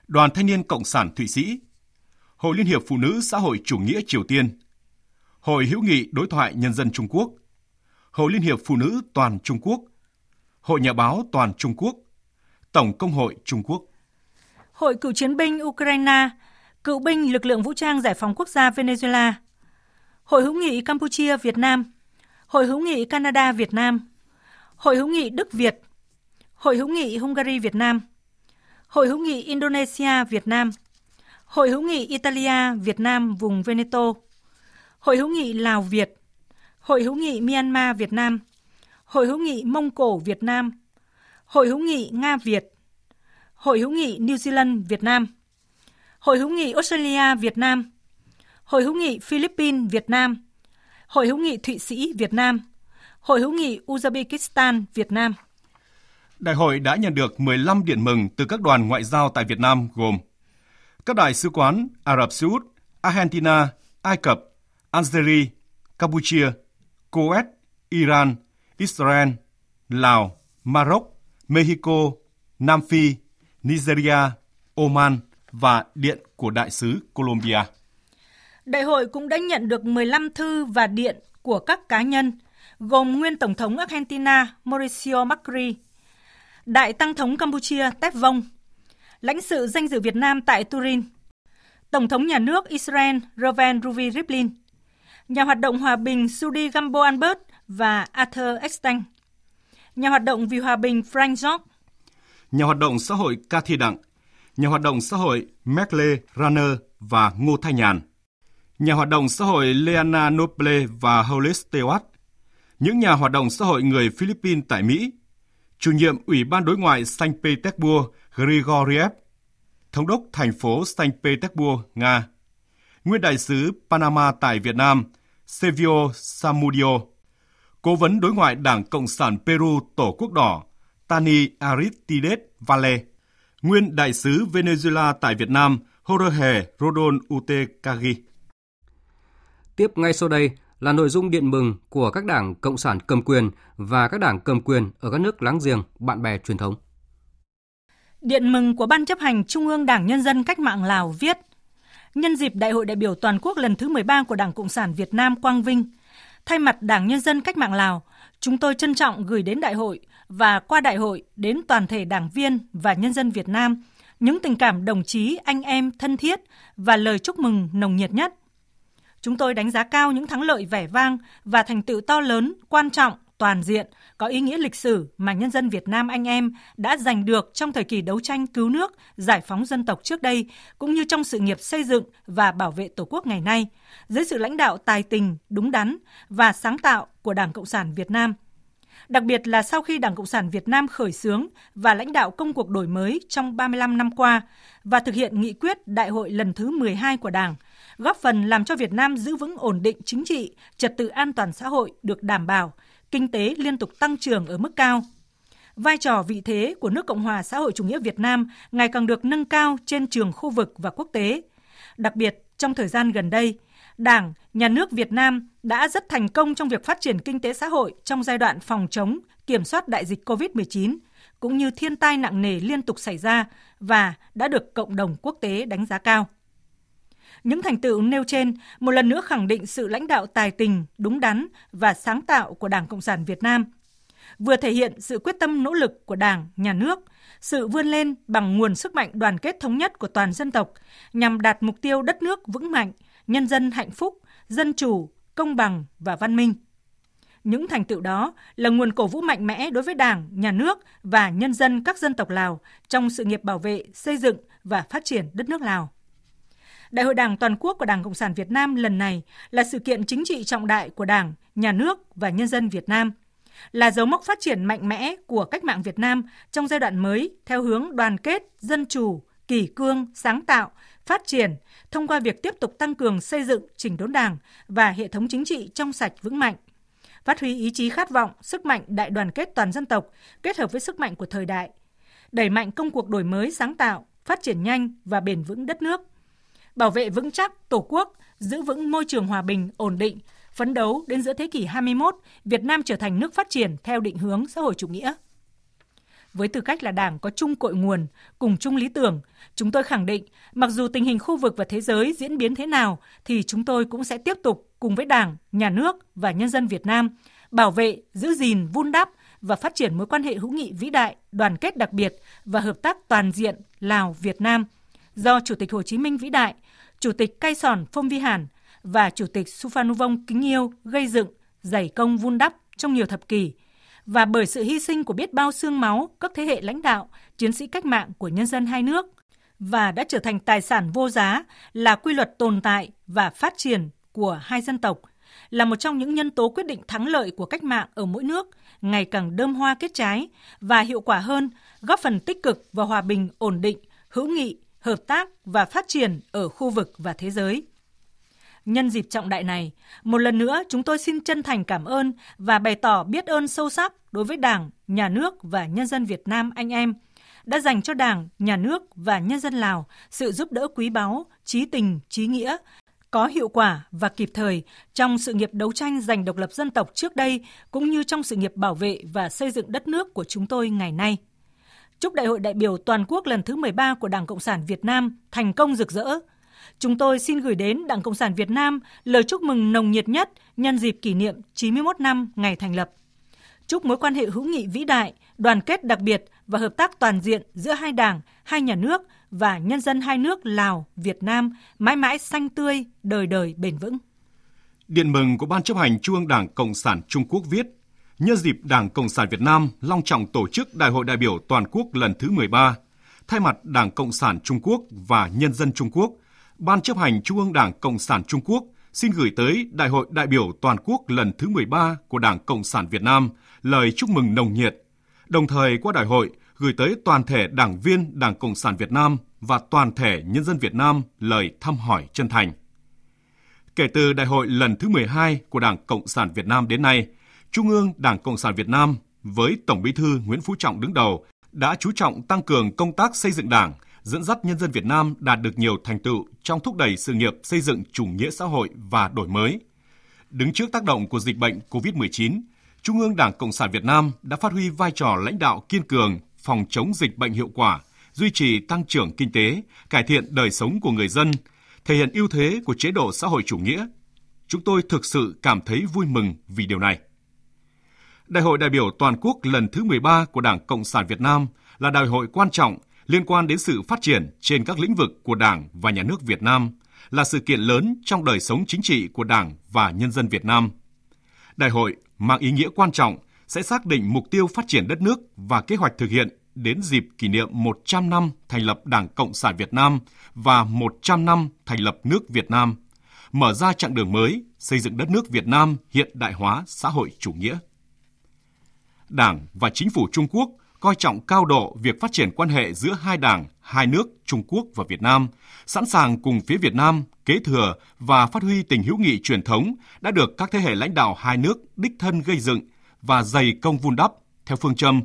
Đoàn Thanh niên Cộng sản Thụy Sĩ, Hội Liên hiệp Phụ nữ Xã hội Chủ nghĩa Triều Tiên, Hội hữu nghị Đối thoại Nhân dân Trung Quốc, Hội Liên hiệp Phụ nữ Toàn Trung Quốc, Hội Nhà báo Toàn Trung Quốc, Tổng Công hội Trung Quốc. Hội Cựu chiến binh Ukraine, Cựu binh Lực lượng Vũ trang Giải phóng Quốc gia Venezuela, Hội hữu nghị Campuchia Việt Nam, Hội hữu nghị Canada Việt Nam, Hội hữu nghị Đức Việt, Hội hữu nghị Hungary Việt Nam, Hội hữu nghị Indonesia Việt Nam – Hội hữu nghị Italia Việt Nam vùng Veneto, Hội hữu nghị Lào Việt, Hội hữu nghị Myanmar Việt Nam, Hội hữu nghị Mông Cổ Việt Nam, Hội hữu nghị Nga Việt, Hội hữu nghị New Zealand Việt Nam, Hội hữu nghị Australia Việt Nam, Hội hữu nghị Philippines Việt Nam, Hội hữu nghị Thụy Sĩ Việt Nam, Hội hữu nghị Uzbekistan Việt Nam. Đại hội đã nhận được 15 điện mừng từ các đoàn ngoại giao tại Việt Nam gồm các đại sứ quán Ả Rập Xê Út, Argentina, Ai Cập, Algeria, Campuchia, Kuwait, Iran, Israel, Lào, Maroc, Mexico, Nam Phi, Nigeria, Oman và điện của đại sứ Colombia. Đại hội cũng đã nhận được 15 thư và điện của các cá nhân, gồm nguyên Tổng thống Argentina Mauricio Macri, Đại Tăng thống Campuchia Tép Vông, lãnh sự danh dự Việt Nam tại Turin, Tổng thống nhà nước Israel Reuven Ruvi Rivlin, nhà hoạt động hòa bình Sudi Gambo Albert và Arthur Eckstein, nhà hoạt động vì hòa bình Frank George, nhà hoạt động xã hội Cathy Đặng, nhà hoạt động xã hội Merle Runner và Ngô Thanh Nhàn, nhà hoạt động xã hội Leana Noble và Hollis Stewart, những nhà hoạt động xã hội người Philippines tại Mỹ, chủ nhiệm Ủy ban đối ngoại Saint Petersburg Grigoriev, thống đốc thành phố Saint Petersburg, Nga, nguyên đại sứ Panama tại Việt Nam Sevio Samudio, cố vấn đối ngoại Đảng Cộng sản Peru Tổ quốc đỏ Tani Aristides Valle, nguyên đại sứ Venezuela tại Việt Nam Jorge Rodon Utekagi. Tiếp ngay sau đây là nội dung điện mừng của các đảng Cộng sản cầm quyền và các đảng cầm quyền ở các nước láng giềng, bạn bè truyền thống. Điện mừng của Ban chấp hành Trung ương Đảng Nhân dân Cách mạng Lào viết Nhân dịp Đại hội đại biểu toàn quốc lần thứ 13 của Đảng Cộng sản Việt Nam Quang Vinh, thay mặt Đảng Nhân dân Cách mạng Lào, chúng tôi trân trọng gửi đến đại hội và qua đại hội đến toàn thể đảng viên và nhân dân Việt Nam những tình cảm đồng chí, anh em thân thiết và lời chúc mừng nồng nhiệt nhất. Chúng tôi đánh giá cao những thắng lợi vẻ vang và thành tựu to lớn, quan trọng, toàn diện, có ý nghĩa lịch sử mà nhân dân Việt Nam anh em đã giành được trong thời kỳ đấu tranh cứu nước, giải phóng dân tộc trước đây, cũng như trong sự nghiệp xây dựng và bảo vệ Tổ quốc ngày nay, dưới sự lãnh đạo tài tình, đúng đắn và sáng tạo của Đảng Cộng sản Việt Nam – đặc biệt là sau khi Đảng Cộng sản Việt Nam khởi xướng và lãnh đạo công cuộc đổi mới trong 35 năm qua và thực hiện nghị quyết đại hội lần thứ 12 của Đảng, góp phần làm cho Việt Nam giữ vững ổn định chính trị, trật tự an toàn xã hội được đảm bảo, kinh tế liên tục tăng trưởng ở mức cao. Vai trò vị thế của nước Cộng hòa xã hội chủ nghĩa Việt Nam ngày càng được nâng cao trên trường khu vực và quốc tế. Đặc biệt, trong thời gian gần đây, Đảng, Nhà nước Việt Nam đã rất thành công trong việc phát triển kinh tế xã hội trong giai đoạn phòng chống, kiểm soát đại dịch COVID-19, cũng như thiên tai nặng nề liên tục xảy ra và đã được cộng đồng quốc tế đánh giá cao. Những thành tựu nêu trên một lần nữa khẳng định sự lãnh đạo tài tình, đúng đắn và sáng tạo của Đảng Cộng sản Việt Nam, vừa thể hiện sự quyết tâm nỗ lực của Đảng, Nhà nước, sự vươn lên bằng nguồn sức mạnh đoàn kết thống nhất của toàn dân tộc nhằm đạt mục tiêu đất nước vững mạnh, nhân dân hạnh phúc, dân chủ, công bằng và văn minh. Những thành tựu đó là nguồn cổ vũ mạnh mẽ đối với Đảng, Nhà nước và nhân dân các dân tộc Lào trong sự nghiệp bảo vệ, xây dựng và phát triển đất nước Lào. Đại hội Đảng toàn quốc của Đảng Cộng sản Việt Nam lần này là sự kiện chính trị trọng đại của Đảng, Nhà nước và nhân dân Việt Nam, là dấu mốc phát triển mạnh mẽ của cách mạng Việt Nam trong giai đoạn mới theo hướng đoàn kết, dân chủ, kỷ cương, sáng tạo, phát triển thông qua việc tiếp tục tăng cường xây dựng chỉnh đốn Đảng và hệ thống chính trị trong sạch vững mạnh. Phát huy ý chí khát vọng, sức mạnh đại đoàn kết toàn dân tộc kết hợp với sức mạnh của thời đại. Đẩy mạnh công cuộc đổi mới sáng tạo, phát triển nhanh và bền vững đất nước. Bảo vệ vững chắc Tổ quốc, giữ vững môi trường hòa bình, ổn định, phấn đấu đến giữa thế kỷ 21, Việt Nam trở thành nước phát triển theo định hướng xã hội chủ nghĩa. Với tư cách là đảng có chung cội nguồn, cùng chung lý tưởng, chúng tôi khẳng định mặc dù tình hình khu vực và thế giới diễn biến thế nào thì chúng tôi cũng sẽ tiếp tục cùng với Đảng, Nhà nước và nhân dân Việt Nam bảo vệ, giữ gìn, vun đắp và phát triển mối quan hệ hữu nghị vĩ đại, đoàn kết đặc biệt và hợp tác toàn diện Lào-Việt Nam. Do Chủ tịch Hồ Chí Minh vĩ đại, Chủ tịch Cai Sòn Phong Vi Hàn và Chủ tịch Suphanuvong kính yêu gây dựng, dày công vun đắp trong nhiều thập kỷ và bởi sự hy sinh của biết bao xương máu các thế hệ lãnh đạo, chiến sĩ cách mạng của nhân dân hai nước và đã trở thành tài sản vô giá là quy luật tồn tại và phát triển của hai dân tộc, là một trong những nhân tố quyết định thắng lợi của cách mạng ở mỗi nước, ngày càng đơm hoa kết trái và hiệu quả hơn, góp phần tích cực vào hòa bình, ổn định, hữu nghị, hợp tác và phát triển ở khu vực và thế giới. Nhân dịp trọng đại này, một lần nữa chúng tôi xin chân thành cảm ơn và bày tỏ biết ơn sâu sắc đối với Đảng, Nhà nước và nhân dân Việt Nam anh em đã dành cho Đảng, Nhà nước và nhân dân Lào sự giúp đỡ quý báu, trí tình, trí nghĩa, có hiệu quả và kịp thời trong sự nghiệp đấu tranh giành độc lập dân tộc trước đây cũng như trong sự nghiệp bảo vệ và xây dựng đất nước của chúng tôi ngày nay. Chúc Đại hội đại biểu toàn quốc lần thứ 13 của Đảng Cộng sản Việt Nam thành công rực rỡ, chúng tôi xin gửi đến Đảng Cộng sản Việt Nam lời chúc mừng nồng nhiệt nhất nhân dịp kỷ niệm 91 năm ngày thành lập. Chúc mối quan hệ hữu nghị vĩ đại, đoàn kết đặc biệt và hợp tác toàn diện giữa hai đảng, hai nhà nước và nhân dân hai nước Lào, Việt Nam mãi mãi xanh tươi, đời đời bền vững. Điện mừng của Ban chấp hành Trung ương Đảng Cộng sản Trung Quốc viết, nhân dịp Đảng Cộng sản Việt Nam long trọng tổ chức Đại hội đại biểu toàn quốc lần thứ 13, thay mặt Đảng Cộng sản Trung Quốc và nhân dân Trung Quốc – Ban chấp hành Trung ương Đảng Cộng sản Trung Quốc xin gửi tới Đại hội đại biểu toàn quốc lần thứ 13 của Đảng Cộng sản Việt Nam lời chúc mừng nồng nhiệt, đồng thời qua đại hội gửi tới toàn thể đảng viên Đảng Cộng sản Việt Nam và toàn thể nhân dân Việt Nam lời thăm hỏi chân thành. Kể từ đại hội lần thứ 12 của Đảng Cộng sản Việt Nam đến nay, Trung ương Đảng Cộng sản Việt Nam với Tổng Bí thư Nguyễn Phú Trọng đứng đầu đã chú trọng tăng cường công tác xây dựng Đảng, dẫn dắt nhân dân Việt Nam đạt được nhiều thành tựu trong thúc đẩy sự nghiệp xây dựng chủ nghĩa xã hội và đổi mới. Đứng trước tác động của dịch bệnh COVID-19, Trung ương Đảng Cộng sản Việt Nam đã phát huy vai trò lãnh đạo kiên cường, phòng chống dịch bệnh hiệu quả, duy trì tăng trưởng kinh tế, cải thiện đời sống của người dân, thể hiện ưu thế của chế độ xã hội chủ nghĩa. Chúng tôi thực sự cảm thấy vui mừng vì điều này. Đại hội đại biểu toàn quốc lần thứ 13 của Đảng Cộng sản Việt Nam là đại hội quan trọng liên quan đến sự phát triển trên các lĩnh vực của Đảng và Nhà nước Việt Nam, là sự kiện lớn trong đời sống chính trị của Đảng và nhân dân Việt Nam. Đại hội mang ý nghĩa quan trọng sẽ xác định mục tiêu phát triển đất nước và kế hoạch thực hiện đến dịp kỷ niệm 100 năm thành lập Đảng Cộng sản Việt Nam và 100 năm thành lập nước Việt Nam, mở ra chặng đường mới xây dựng đất nước Việt Nam hiện đại hóa xã hội chủ nghĩa. Đảng và chính phủ Trung Quốc coi trọng cao độ việc phát triển quan hệ giữa hai đảng, hai nước Trung Quốc và Việt Nam, sẵn sàng cùng phía Việt Nam kế thừa và phát huy tình hữu nghị truyền thống đã được các thế hệ lãnh đạo hai nước đích thân gây dựng và dày công vun đắp theo phương châm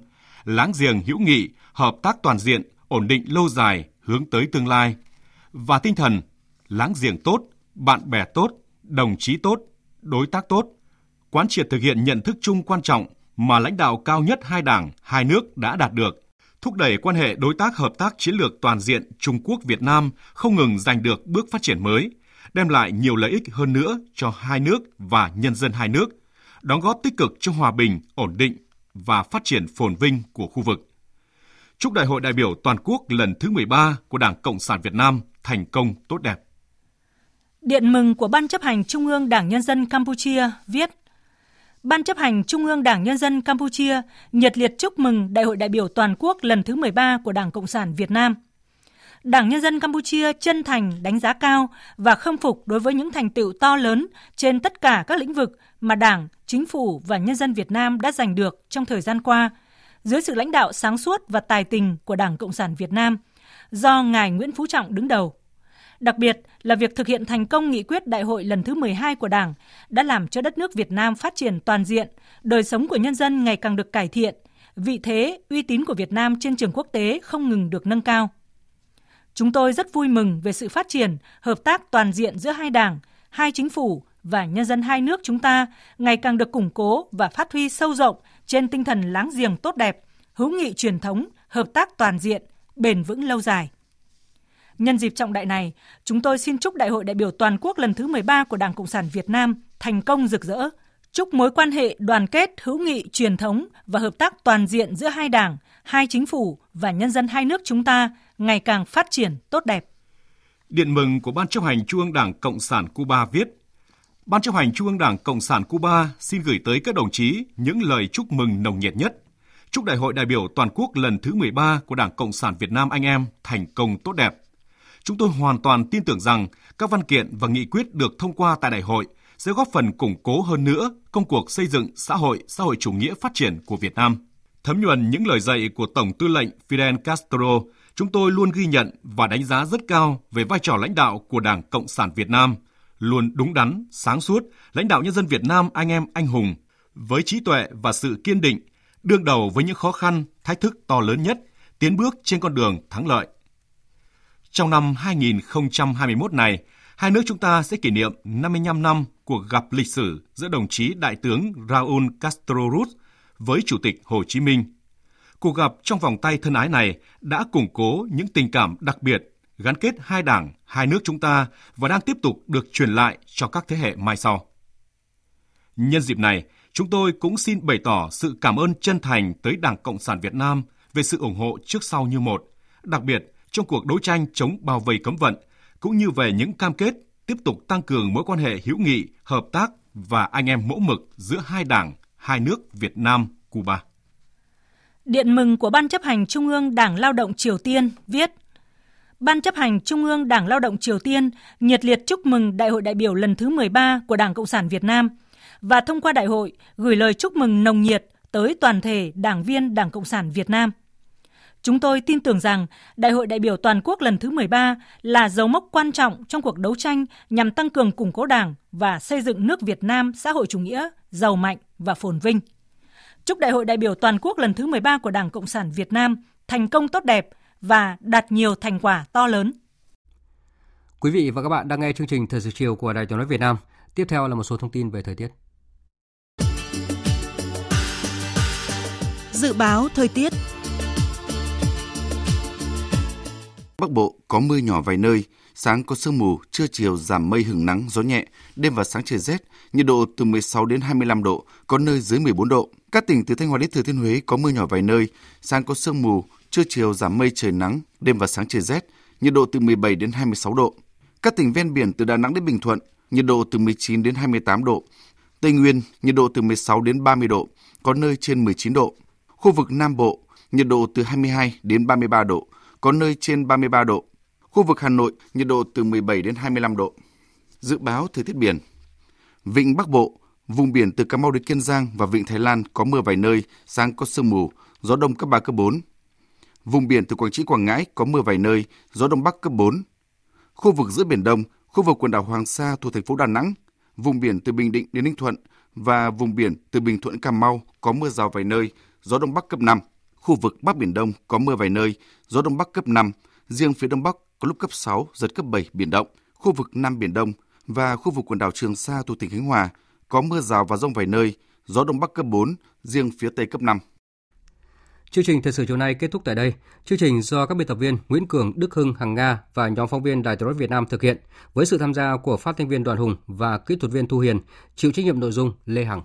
láng giềng hữu nghị, hợp tác toàn diện, ổn định lâu dài, hướng tới tương lai. Và tinh thần láng giềng tốt, bạn bè tốt, đồng chí tốt, đối tác tốt, quán triệt thực hiện nhận thức chung quan trọng mà lãnh đạo cao nhất hai đảng, hai nước đã đạt được, thúc đẩy quan hệ đối tác hợp tác chiến lược toàn diện Trung Quốc Việt Nam không ngừng giành được bước phát triển mới, đem lại nhiều lợi ích hơn nữa cho hai nước và nhân dân hai nước, đóng góp tích cực cho hòa bình, ổn định và phát triển phồn vinh của khu vực. Chúc Đại hội đại biểu toàn quốc lần thứ 13 của Đảng Cộng sản Việt Nam thành công tốt đẹp. Điện mừng của Ban chấp hành Trung ương Đảng Nhân dân Campuchia viết Ban chấp hành Trung ương Đảng Nhân dân Campuchia nhiệt liệt chúc mừng Đại hội đại biểu toàn quốc lần thứ 13 của Đảng Cộng sản Việt Nam. Đảng Nhân dân Campuchia chân thành đánh giá cao và khâm phục đối với những thành tựu to lớn trên tất cả các lĩnh vực mà Đảng, Chính phủ và nhân dân Việt Nam đã giành được trong thời gian qua, dưới sự lãnh đạo sáng suốt và tài tình của Đảng Cộng sản Việt Nam, do Ngài Nguyễn Phú Trọng đứng đầu. Đặc biệt là việc thực hiện thành công nghị quyết đại hội lần thứ 12 của Đảng đã làm cho đất nước Việt Nam phát triển toàn diện, đời sống của nhân dân ngày càng được cải thiện, vị thế, uy tín của Việt Nam trên trường quốc tế không ngừng được nâng cao. Chúng tôi rất vui mừng về sự phát triển, hợp tác toàn diện giữa hai đảng, hai chính phủ và nhân dân hai nước chúng ta ngày càng được củng cố và phát huy sâu rộng trên tinh thần láng giềng tốt đẹp, hữu nghị truyền thống, hợp tác toàn diện, bền vững lâu dài. Nhân dịp trọng đại này, chúng tôi xin chúc Đại hội đại biểu toàn quốc lần thứ 13 của Đảng Cộng sản Việt Nam thành công rực rỡ. Chúc mối quan hệ đoàn kết, hữu nghị, truyền thống và hợp tác toàn diện giữa hai đảng, hai chính phủ và nhân dân hai nước chúng ta ngày càng phát triển tốt đẹp. Điện mừng của Ban chấp hành Trung ương Đảng Cộng sản Cuba viết Ban chấp hành Trung ương Đảng Cộng sản Cuba xin gửi tới các đồng chí những lời chúc mừng nồng nhiệt nhất. Chúc Đại hội đại biểu toàn quốc lần thứ 13 của Đảng Cộng sản Việt Nam anh em thành công tốt đẹp. Chúng tôi hoàn toàn tin tưởng rằng các văn kiện và nghị quyết được thông qua tại đại hội sẽ góp phần củng cố hơn nữa công cuộc xây dựng xã hội, xã hội chủ nghĩa phát triển của Việt Nam. Thấm nhuần những lời dạy của Tổng tư lệnh Fidel Castro, chúng tôi luôn ghi nhận và đánh giá rất cao về vai trò lãnh đạo của Đảng Cộng sản Việt Nam, luôn đúng đắn, sáng suốt, lãnh đạo nhân dân Việt Nam anh em anh hùng, với trí tuệ và sự kiên định, đương đầu với những khó khăn, thách thức to lớn nhất, tiến bước trên con đường thắng lợi. Trong năm 2021 này, hai nước chúng ta sẽ kỷ niệm 55 năm cuộc gặp lịch sử giữa đồng chí Đại tướng Raúl Castro Ruz với Chủ tịch Hồ Chí Minh. Cuộc gặp trong vòng tay thân ái này đã củng cố những tình cảm đặc biệt gắn kết hai đảng, hai nước chúng ta và đang tiếp tục được truyền lại cho các thế hệ mai sau. Nhân dịp này, chúng tôi cũng xin bày tỏ sự cảm ơn chân thành tới Đảng Cộng sản Việt Nam về sự ủng hộ trước sau như một, đặc biệt trong cuộc đấu tranh chống bao vây cấm vận, cũng như về những cam kết tiếp tục tăng cường mối quan hệ hữu nghị, hợp tác và anh em mẫu mực giữa hai đảng, hai nước Việt Nam, Cuba. Điện mừng của Ban chấp hành Trung ương Đảng Lao động Triều Tiên viết Ban chấp hành Trung ương Đảng Lao động Triều Tiên nhiệt liệt chúc mừng Đại hội đại biểu lần thứ 13 của Đảng Cộng sản Việt Nam và thông qua đại hội gửi lời chúc mừng nồng nhiệt tới toàn thể đảng viên Đảng Cộng sản Việt Nam. Chúng tôi tin tưởng rằng Đại hội đại biểu toàn quốc lần thứ 13 là dấu mốc quan trọng trong cuộc đấu tranh nhằm tăng cường củng cố Đảng và xây dựng nước Việt Nam xã hội chủ nghĩa, giàu mạnh và phồn vinh. Chúc Đại hội đại biểu toàn quốc lần thứ 13 của Đảng Cộng sản Việt Nam thành công tốt đẹp và đạt nhiều thành quả to lớn. Quý vị và các bạn đang nghe chương trình Thời sự chiều của Đài Tiếng nói Việt Nam. Tiếp theo là một số thông tin về thời tiết. Dự báo thời tiết Bắc Bộ có mưa nhỏ vài nơi, sáng có sương mù, trưa chiều giảm mây hứng nắng, gió nhẹ, đêm và sáng trời rét, nhiệt độ từ 16 đến 25 độ, có nơi dưới 14 độ. Các tỉnh từ Thanh Hóa đến Thừa Thiên Huế có mưa nhỏ vài nơi, sáng có sương mù, trưa chiều giảm mây trời nắng, đêm và sáng trời rét, nhiệt độ từ 17 đến 26 độ. Các tỉnh ven biển từ Đà Nẵng đến Bình Thuận, nhiệt độ từ 19 đến 28 độ. Tây Nguyên, nhiệt độ từ 16 đến 30 độ, có nơi trên 19 độ. Khu vực Nam Bộ, nhiệt độ từ 22 đến 33 độ, có nơi trên 33 độ. Khu vực Hà Nội, nhiệt độ từ 17 đến 25 độ. Dự báo thời tiết biển. Vịnh Bắc Bộ, vùng biển từ Cà Mau đến Kiên Giang và Vịnh Thái Lan có mưa vài nơi, sáng có sương mù, gió đông cấp 3, cấp 4. Vùng biển từ Quảng Trị, Quảng Ngãi có mưa vài nơi, gió đông bắc cấp 4. Khu vực giữa Biển Đông, khu vực quần đảo Hoàng Sa thuộc thành phố Đà Nẵng, vùng biển từ Bình Định đến Ninh Thuận và vùng biển từ Bình Thuận Cà Mau có mưa rào vài nơi, gió đông bắc cấp 5. Khu vực Bắc Biển Đông có mưa vài nơi, gió đông bắc cấp 5, riêng phía đông bắc có lúc cấp 6, giật cấp 7 biển động. Khu vực Nam Biển Đông và khu vực quần đảo Trường Sa thuộc tỉnh Khánh Hòa có mưa rào và rông vài nơi, gió đông bắc cấp 4, riêng phía tây cấp 5. Chương trình thời sự chiều nay kết thúc tại đây. Chương trình do các biên tập viên Nguyễn Cường, Đức Hưng, Hằng Nga và nhóm phóng viên Đài truyền Việt Nam thực hiện với sự tham gia của phát thanh viên Đoàn Hùng và kỹ thuật viên Thu Hiền, chịu trách nhiệm nội dung Lê Hằng.